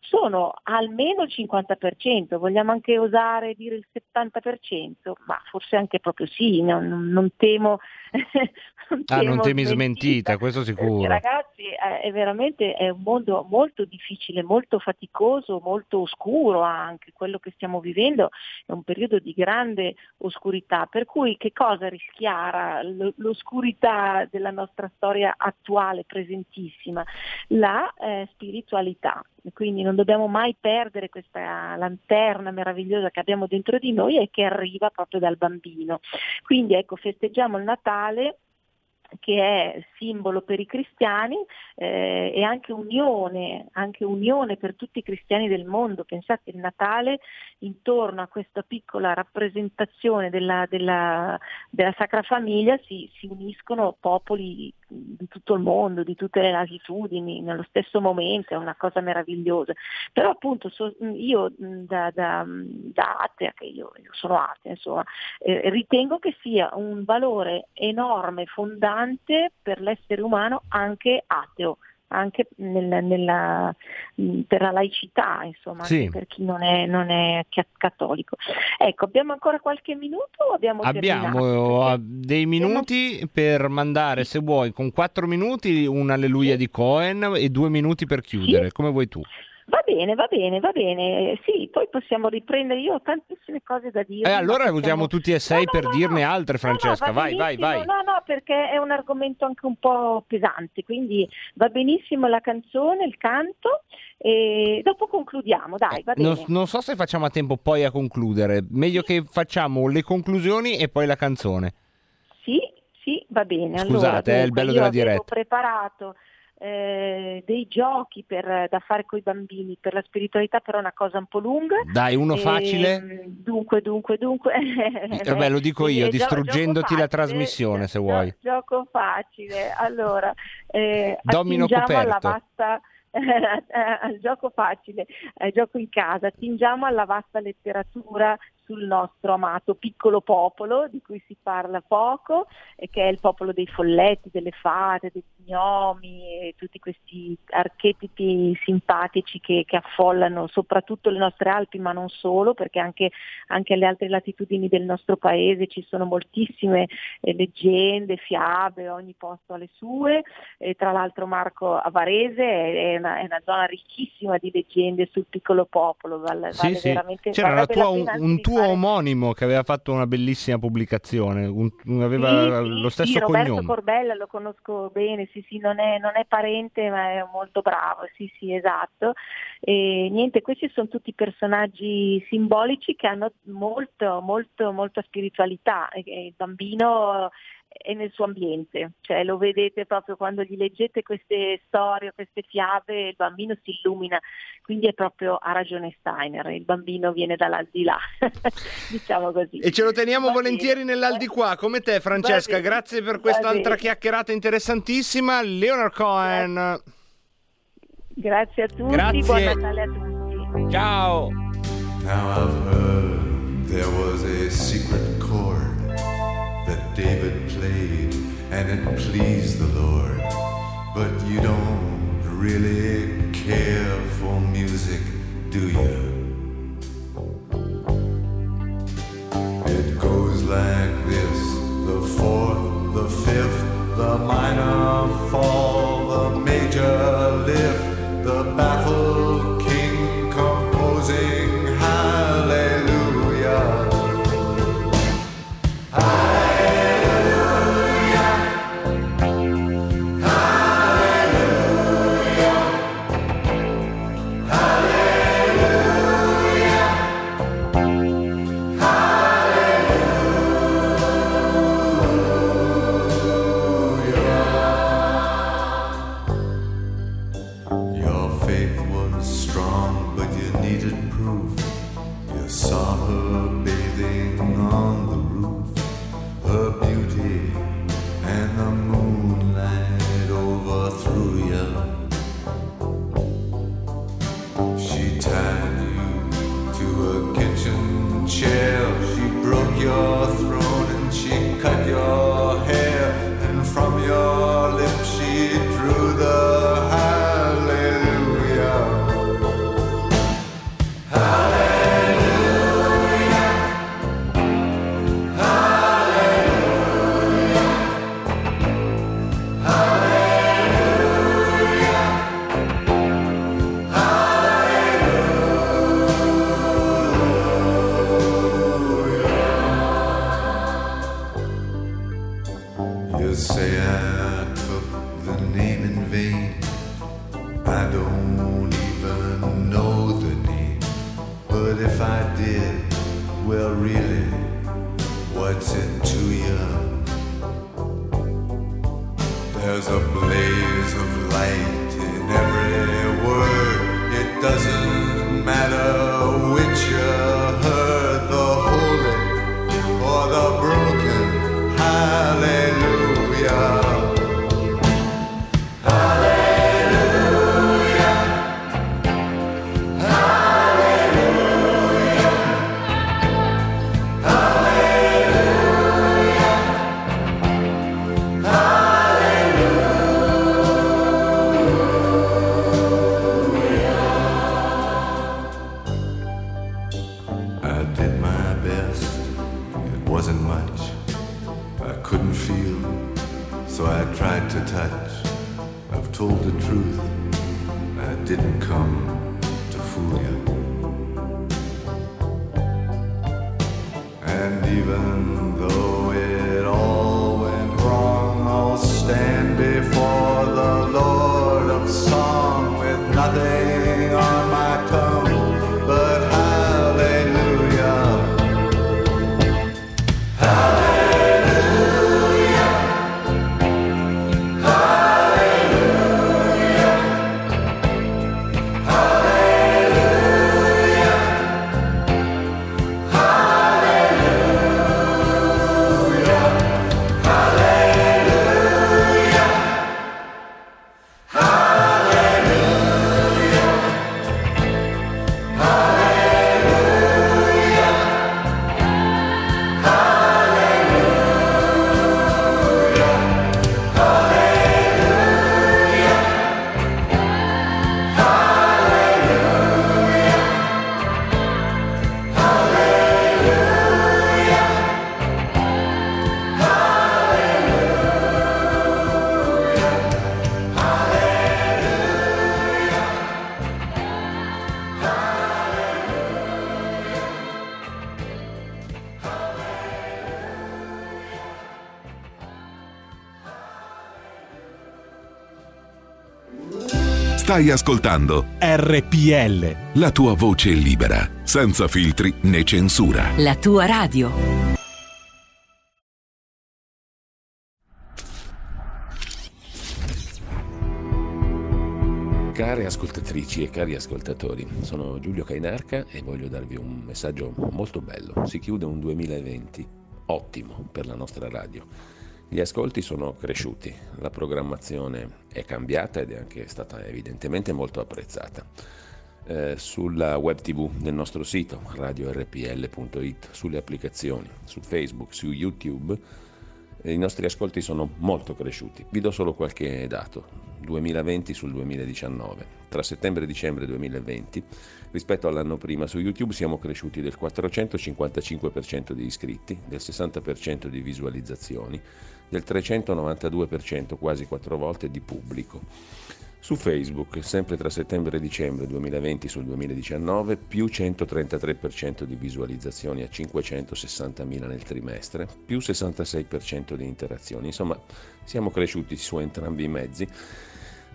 sono almeno il 50%, vogliamo anche osare dire il 70%, ma forse anche proprio sì, non, non temo. Non ah, non temi smentita, smentita questo sicuro. Ragazzi, è veramente è un mondo molto difficile, molto faticoso, molto oscuro anche, quello che stiamo vivendo è un periodo di grande oscurità, per cui che cosa rischiara l'oscurità della nostra storia attuale, presentissima? La eh, spiritualità, quindi non dobbiamo mai perdere questa lanterna meravigliosa che abbiamo dentro di noi e che arriva proprio dal bambino. Quindi ecco, festeggiamo il Natale che è simbolo per i cristiani eh, e anche unione, anche unione per tutti i cristiani del mondo. Pensate il Natale intorno a questa piccola rappresentazione della, della, della Sacra Famiglia si, si, uniscono popoli di tutto il mondo, di tutte le latitudini, nello stesso momento, è una cosa meravigliosa. Però appunto so, io da, da, da, atea, che io, io sono atea, insomma, eh, ritengo che sia un valore enorme, fondante per l'essere umano anche ateo anche nel, nella, per la laicità, insomma, sì. per chi non è, non è, cattolico. Ecco, abbiamo ancora qualche minuto o abbiamo Abbiamo dei minuti per mandare, se vuoi, con quattro minuti un alleluia di Cohen e due minuti per chiudere, sì. come vuoi tu. Va bene, va bene, va bene. Sì, poi possiamo riprendere. Io ho tantissime cose da dire. Eh, allora possiamo... usiamo tutti e sei no, per no, dirne no. altre, Francesca. vai, vai, vai. No, no, perché è un argomento anche un po' pesante. Quindi va benissimo la canzone, il canto. E dopo concludiamo, dai, va bene. Non, non so se facciamo a tempo poi a concludere. Meglio che facciamo le conclusioni e poi la canzone. Sì, sì, va bene. Scusate, allora, dunque, è il bello della diretta. Ho preparato eh, dei giochi per, da fare con i bambini per la spiritualità però è una cosa un po' lunga. Dai uno facile? e, dunque dunque. Dunque Vabbè, lo dico io eh, distruggendoti la trasmissione se vuoi. gioco facile. Allora eh, domino coperto alla vasta al gioco facile, al gioco in casa, attingiamo alla vasta letteratura sul nostro amato piccolo popolo di cui si parla poco e che è il popolo dei folletti, delle fate, dei gnomi e tutti questi archetipi simpatici che, che, affollano soprattutto le nostre Alpi ma non solo perché anche, anche alle altre latitudini del nostro paese ci sono moltissime eh, leggende, fiabe, ogni posto ha le sue e tra l'altro Marco Avarese è, è, una, è una, zona ricchissima di leggende sul piccolo popolo vale, sì, sì. c'era tua, un, un tuo fare... omonimo che aveva fatto una bellissima pubblicazione, un, aveva sì, lo stesso sì, cognome. Roberto Corbella lo conosco bene, sì, sì, non è, non è, parente ma è molto bravo, sì, sì, esatto. E niente, questi sono tutti personaggi simbolici che hanno molto, molto, molta spiritualità. Il bambino è nel suo ambiente, cioè lo vedete proprio quando gli leggete queste storie, queste fiabe, il bambino si illumina, quindi è proprio, ha ragione Steiner, il bambino viene dall'aldilà, diciamo così. E ce lo teniamo Va volentieri bene. nell'aldilà, come te Francesca, grazie per quest'altra chiacchierata interessantissima, Leonard Cohen. Grazie, grazie a tutti, grazie. buon Natale a tutti. Ciao. Now I've heard there was a secret chord that David played and it pleased the Lord. But you don't really care for music, do you? It goes like this the fourth, the fifth, the minor fall, Stai ascoltando RPL. la tua voce libera, senza filtri né censura. La tua radio. Care ascoltatrici e cari ascoltatori, sono Giulio Cainarca e voglio darvi un messaggio molto bello. Si chiude un 2020 ottimo per la nostra radio. Gli ascolti sono cresciuti, la programmazione è cambiata ed è anche stata evidentemente molto apprezzata. Eh, sulla web tv del nostro sito radiorpl.it, sulle applicazioni, su Facebook, su YouTube, i nostri ascolti sono molto cresciuti. Vi do solo qualche dato. 2020 sul 2019. Tra settembre e dicembre 2020 rispetto all'anno prima su YouTube siamo cresciuti del 455% di iscritti, del 60% di visualizzazioni, del 392%, quasi quattro volte, di pubblico. Su Facebook, sempre tra settembre e dicembre 2020 sul 2019, più 133% di visualizzazioni a 560.000 nel trimestre, più 66% di interazioni. Insomma, siamo cresciuti su entrambi i mezzi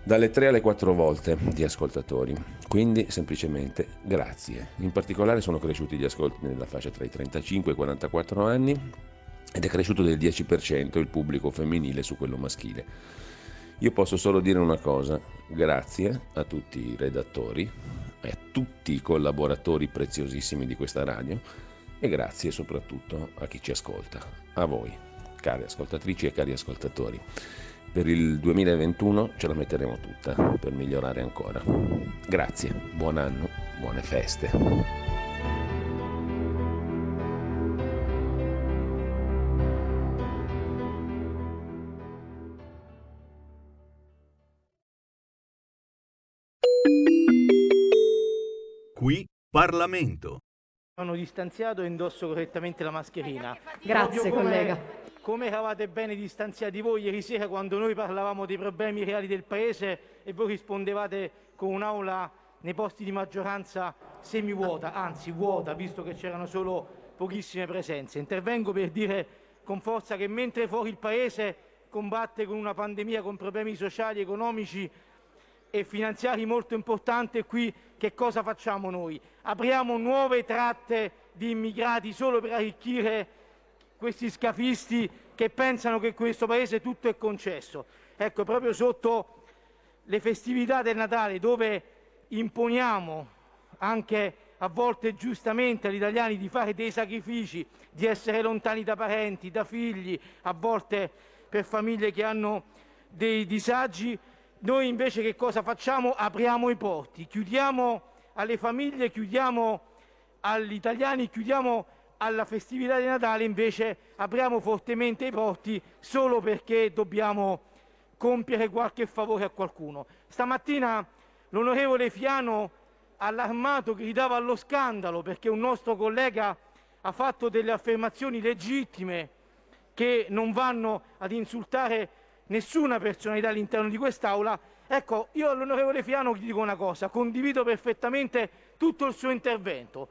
dalle 3 alle 4 volte di ascoltatori. Quindi semplicemente grazie. In particolare sono cresciuti gli ascolti nella fascia tra i 35 e i 44 anni ed è cresciuto del 10% il pubblico femminile su quello maschile. Io posso solo dire una cosa, grazie a tutti i redattori e a tutti i collaboratori preziosissimi di questa radio e grazie soprattutto a chi ci ascolta, a voi, cari ascoltatrici e cari ascoltatori. Per il 2021 ce la metteremo tutta per migliorare ancora. Grazie, buon anno, buone feste. Parlamento. Sono distanziato e indosso correttamente la mascherina. Grazie, Proprio come- collega. Come eravate bene distanziati voi ieri sera quando noi parlavamo dei problemi reali del Paese e voi rispondevate con un'aula nei posti di maggioranza semivuota, anzi vuota, visto che c'erano solo pochissime presenze. Intervengo per dire con forza che mentre fuori il Paese combatte con una pandemia con problemi sociali, economici e finanziari molto importanti. E qui che cosa facciamo noi? Apriamo nuove tratte di immigrati solo per arricchire questi scafisti che pensano che in questo Paese tutto è concesso. Ecco, proprio sotto le festività del Natale, dove imponiamo anche a volte giustamente agli italiani di fare dei sacrifici, di essere lontani da parenti, da figli, a volte per famiglie che hanno dei disagi, noi invece che cosa facciamo? Apriamo i porti, chiudiamo alle famiglie, chiudiamo agli italiani, chiudiamo alla festività di Natale, invece apriamo fortemente i porti solo perché dobbiamo compiere qualche favore a qualcuno. Stamattina l'onorevole Fiano allarmato gridava allo scandalo perché un nostro collega ha fatto delle affermazioni legittime che non vanno ad insultare nessuna personalità all'interno di quest'Aula. Ecco, io all'onorevole Fiano gli dico una cosa, condivido perfettamente tutto il suo intervento.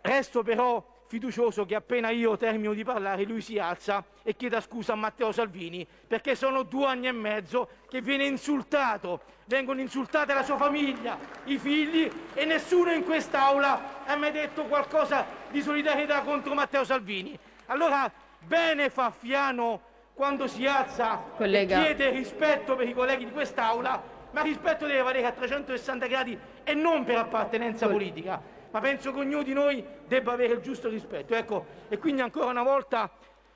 Resto però fiducioso che appena io termino di parlare lui si alza e chieda scusa a Matteo Salvini perché sono due anni e mezzo che viene insultato, vengono insultate la sua famiglia, i figli e nessuno in quest'Aula ha mai detto qualcosa di solidarietà contro Matteo Salvini. Allora bene fa Fiano quando si alza Collega. e chiede rispetto per i colleghi di quest'Aula, ma rispetto deve valere a 360 gradi e non per appartenenza politica ma penso che ognuno di noi debba avere il giusto rispetto. Ecco, e quindi ancora una volta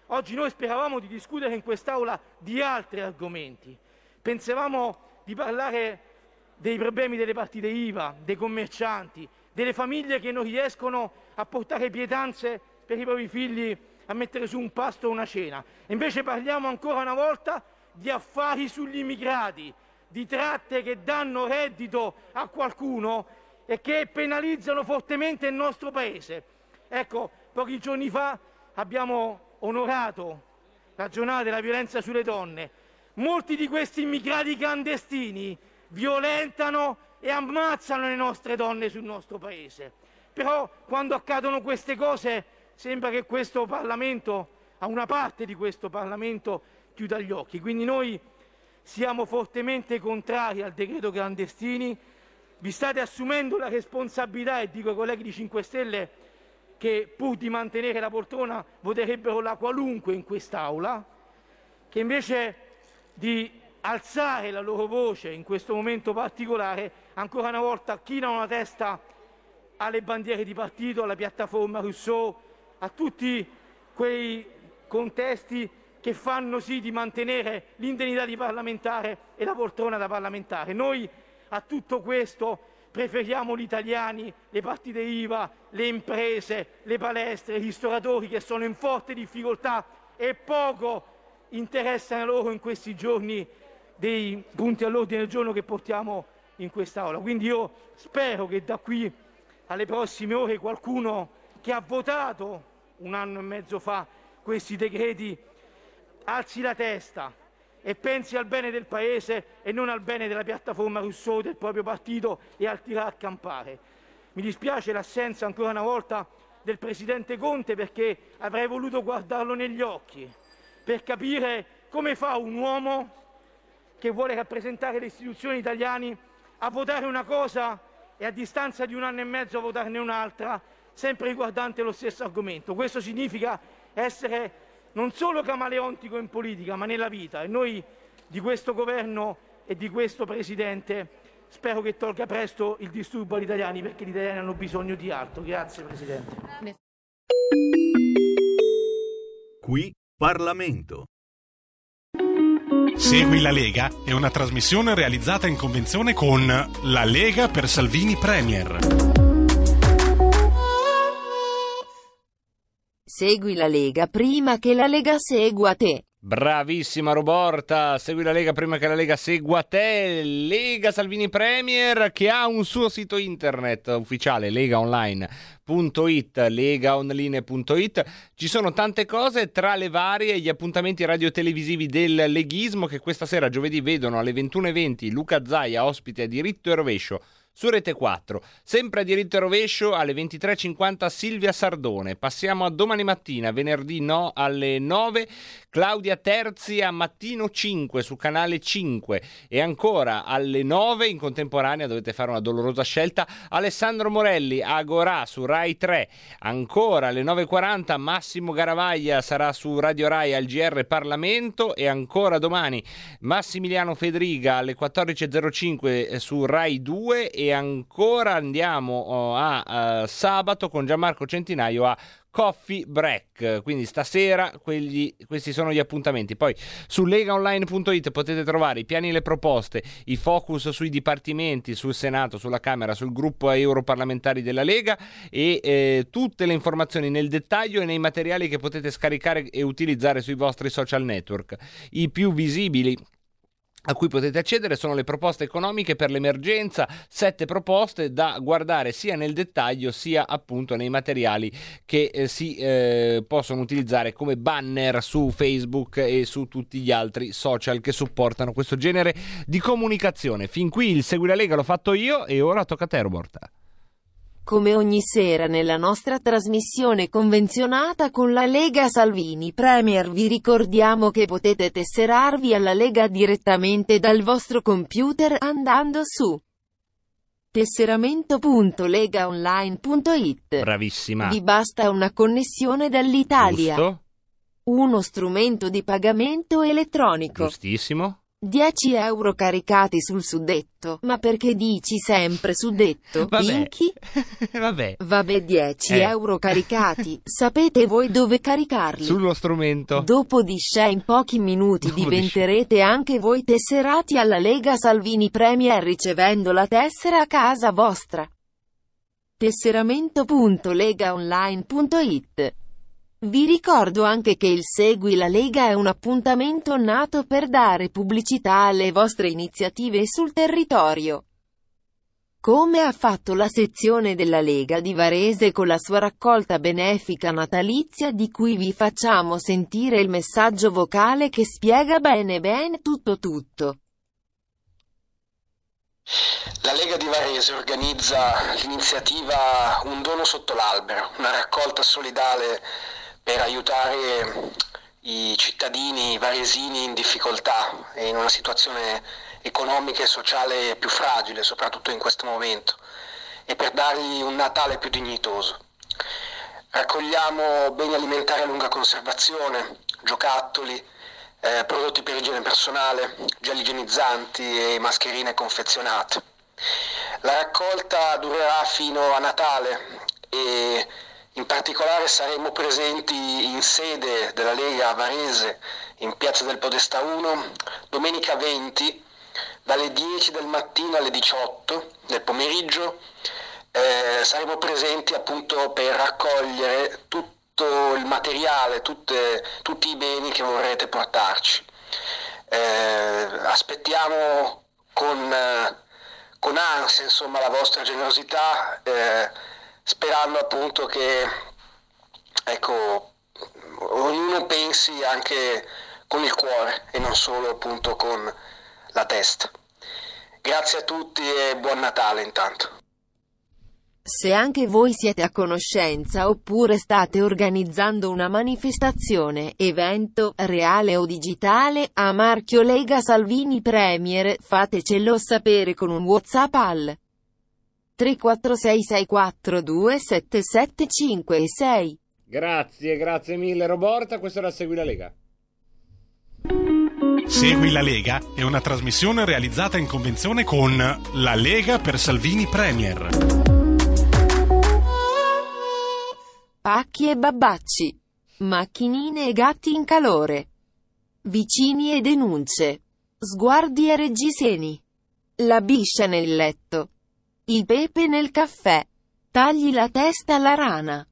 oggi noi speravamo di discutere in quest'Aula di altri argomenti. Pensavamo di parlare dei problemi delle partite IVA, dei commercianti, delle famiglie che non riescono a portare pietanze per i propri figli a mettere su un pasto o una cena. Invece parliamo ancora una volta di affari sugli immigrati, di tratte che danno reddito a qualcuno e che penalizzano fortemente il nostro Paese. Ecco, pochi giorni fa abbiamo onorato la giornata della violenza sulle donne. Molti di questi immigrati clandestini violentano e ammazzano le nostre donne sul nostro Paese. Però quando accadono queste cose sembra che questo Parlamento, a una parte di questo Parlamento, chiuda gli occhi. Quindi noi siamo fortemente contrari al decreto clandestini vi state assumendo la responsabilità, e dico ai colleghi di 5 Stelle che pur di mantenere la poltrona voterebbero la qualunque in quest'Aula, che invece di alzare la loro voce in questo momento particolare, ancora una volta chinano la testa alle bandiere di partito, alla piattaforma Rousseau, a tutti quei contesti che fanno sì di mantenere l'indennità di parlamentare e la poltrona da parlamentare. Noi a tutto questo preferiamo gli italiani, le partite IVA, le imprese, le palestre, i ristoratori che sono in forte difficoltà e poco interessano loro in questi giorni dei punti all'ordine del giorno che portiamo in quest'Aula. Quindi io spero che da qui alle prossime ore qualcuno che ha votato un anno e mezzo fa questi decreti alzi la testa, e pensi al bene del Paese e non al bene della piattaforma Rousseau del proprio partito e al tirare a campare. Mi dispiace l'assenza ancora una volta del Presidente Conte perché avrei voluto guardarlo negli occhi per capire come fa un uomo che vuole rappresentare le istituzioni italiane a votare una cosa e a distanza di un anno e mezzo a votarne un'altra, sempre riguardante lo stesso argomento. Questo significa essere non solo camaleontico in politica, ma nella vita. E noi di questo governo e di questo Presidente spero che tolga presto il disturbo agli italiani, perché gli italiani hanno bisogno di altro. Grazie Presidente. Qui Parlamento. Segui la Lega è una trasmissione realizzata in convenzione con La Lega per Salvini Premier. Segui la Lega prima che la Lega segua te. Bravissima Roborta, segui la Lega prima che la Lega segua te. Lega Salvini Premier che ha un suo sito internet ufficiale legaonline.it, legaonline.it. Ci sono tante cose tra le varie gli appuntamenti radiotelevisivi del leghismo che questa sera giovedì vedono alle 21.20 Luca Zaia ospite a diritto e rovescio su Rete 4. Sempre a diritto e rovescio alle 23.50 Silvia Sardone. Passiamo a domani mattina, venerdì no, alle 9 Claudia Terzi a mattino 5 su canale 5 e ancora alle 9 in contemporanea dovete fare una dolorosa scelta Alessandro Morelli Agorà su Rai 3 ancora alle 9.40 Massimo Garavaglia sarà su Radio Rai al GR Parlamento e ancora domani Massimiliano Federiga alle 14.05 su Rai 2 e ancora andiamo oh, a, a sabato con Gianmarco Centinaio a Coffee Break. Quindi stasera quelli, questi sono gli appuntamenti. Poi su legaonline.it potete trovare i piani e le proposte, i focus sui dipartimenti, sul Senato, sulla Camera, sul gruppo europarlamentari della Lega e eh, tutte le informazioni nel dettaglio e nei materiali che potete scaricare e utilizzare sui vostri social network. I più visibili a cui potete accedere sono le proposte economiche per l'emergenza, sette proposte da guardare sia nel dettaglio sia appunto nei materiali che eh, si eh, possono utilizzare come banner su Facebook e su tutti gli altri social che supportano questo genere di comunicazione. Fin qui il Segui la Lega l'ho fatto io e ora tocca a te Roborta. Come ogni sera nella nostra trasmissione convenzionata con la Lega Salvini Premier vi ricordiamo che potete tesserarvi alla Lega direttamente dal vostro computer andando su tesseramento.legaonline.it. Bravissima. Vi basta una connessione dall'Italia. Giusto? Uno strumento di pagamento elettronico. Giustissimo. 10 euro caricati sul suddetto. Ma perché dici sempre suddetto, Vabbè. Pinky? Vabbè. Vabbè 10 Eh. euro caricati. Sapete voi dove caricarli? Sullo strumento. Dopo di Sce in pochi minuti Dopo di diventerete anche voi tesserati alla Lega Salvini Premier ricevendo la tessera a casa vostra. Tesseramento.legaonline.it Vi ricordo anche che il Segui la Lega è un appuntamento nato per dare pubblicità alle vostre iniziative sul territorio. Come ha fatto la sezione della Lega di Varese con la sua raccolta benefica natalizia di cui vi facciamo sentire il messaggio vocale che spiega bene bene tutto tutto. La Lega di Varese organizza l'iniziativa Un dono sotto l'albero, una raccolta solidale per aiutare i cittadini varesini in difficoltà e in una situazione economica e sociale più fragile, soprattutto in questo momento, e per dargli un Natale più dignitoso. Raccogliamo beni alimentari a lunga conservazione, giocattoli, eh, prodotti per igiene personale, gel igienizzanti e mascherine confezionate. La raccolta durerà fino a Natale e in particolare saremo presenti in sede della Lega Varese, in Piazza del Podesta 1, domenica 20, dalle 10 del mattino alle 18 del pomeriggio. Eh, saremo presenti appunto per raccogliere tutto il materiale, tutte- tutti i beni che vorrete portarci. Eh, aspettiamo con, eh, con ansia insomma, la vostra generosità, eh, sperando appunto che ecco, ognuno pensi anche con il cuore e non solo appunto con la testa. Grazie a tutti e buon Natale intanto. Se anche voi siete a conoscenza oppure state organizzando una manifestazione, evento, reale o digitale, a marchio Lega Salvini Premier, fatecelo sapere con un WhatsApp al 3466427756. Grazie, grazie mille Roborta, questo era Segui la Lega. Segui la Lega è una trasmissione realizzata in convenzione con La Lega per Salvini Premier. Pacchi e babbacci. Macchinine e gatti in calore. Vicini e denunce. Sguardi e reggiseni. La biscia nel letto. Il pepe nel caffè. Tagli la testa alla rana.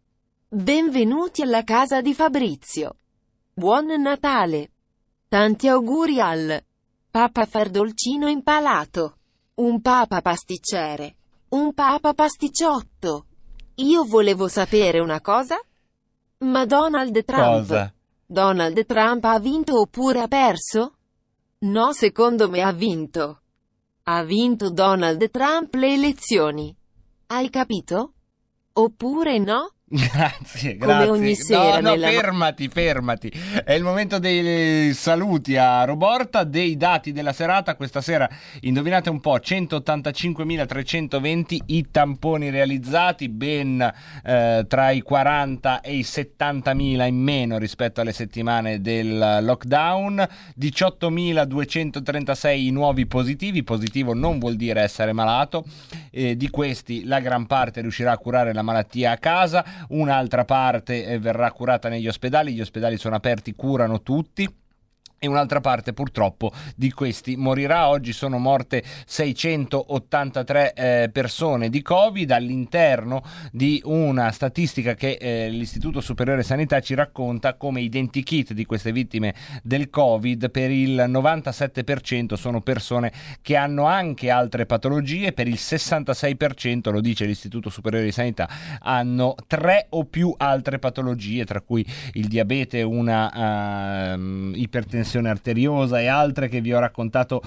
Benvenuti alla casa di Fabrizio. Buon Natale. Tanti auguri al Papa Fardolcino impalato. Un papa pasticcere. Un papa pasticciotto. Io volevo sapere una cosa? Ma Donald Trump. Cosa? Donald Trump ha vinto oppure ha perso? No, secondo me ha vinto. Ha vinto Donald Trump le elezioni. Hai capito? Oppure no? Grazie, Come grazie. ogni sera no, no, nella- fermati, fermati. È il momento dei saluti a Roborta, dei dati della serata. Questa sera, indovinate un po', 185.320 i tamponi realizzati, ben eh, tra i 40 e i 70.000 in meno rispetto alle settimane del lockdown, 18.236 i nuovi positivi, positivo non vuol dire essere malato, eh, di questi la gran parte riuscirà a curare la malattia a casa, un'altra parte eh, verrà curata negli ospedali, gli ospedali sono aperti, curano tutti. E un'altra parte purtroppo di questi morirà. Oggi sono morte 683 eh, persone di Covid all'interno di una statistica che eh, l'Istituto Superiore Sanità ci racconta come identikit di queste vittime del Covid per il 97% sono persone che hanno anche altre patologie, per il 66% lo dice l'Istituto Superiore di Sanità hanno tre o più altre patologie tra cui il diabete, una ehm, ipertensione arteriosa e altre che vi ho raccontato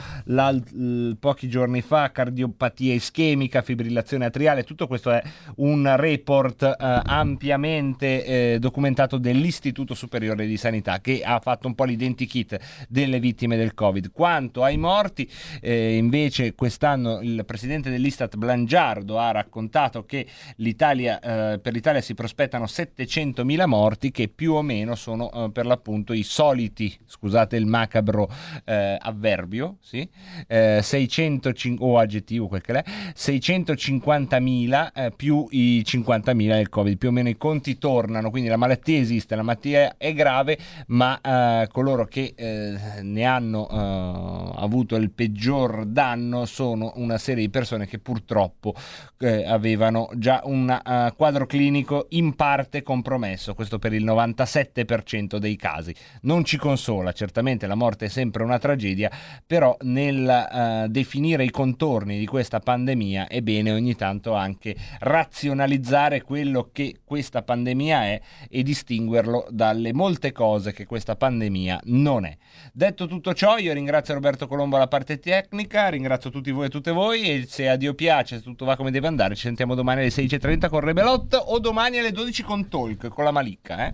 pochi giorni fa, cardiopatia ischemica, fibrillazione atriale, tutto questo è un report eh, ampiamente eh, documentato dell'Istituto Superiore di Sanità che ha fatto un po' l'identikit delle vittime del Covid. Quanto ai morti, eh, invece quest'anno il presidente dell'Istat Blangiardo ha raccontato che l'Italia, eh, per l'Italia si prospettano 700.000 morti che più o meno sono eh, per l'appunto i soliti, scusate il macabro eh, avverbio, sì? eh, 605 o aggettivo quel che è, 650.000 eh, più i 50.000 del Covid, più o meno i conti tornano, quindi la malattia esiste, la malattia è grave, ma eh, coloro che eh, ne hanno eh, avuto il peggior danno sono una serie di persone che purtroppo avevano già un eh, quadro clinico in parte compromesso, questo per il 97% dei casi. Non ci consola, certamente la morte è sempre una tragedia, però nel eh, definire i contorni di questa pandemia è bene ogni tanto anche razionalizzare quello che questa pandemia è e distinguerlo dalle molte cose che questa pandemia non è. Detto tutto ciò, io ringrazio Roberto Colombo alla parte tecnica, ringrazio tutti voi e tutte voi e se a Dio piace, se tutto va come deve andare, ci sentiamo domani alle 16.30 con Rebelot o domani alle 12 con Talk, con la Malicca. Eh?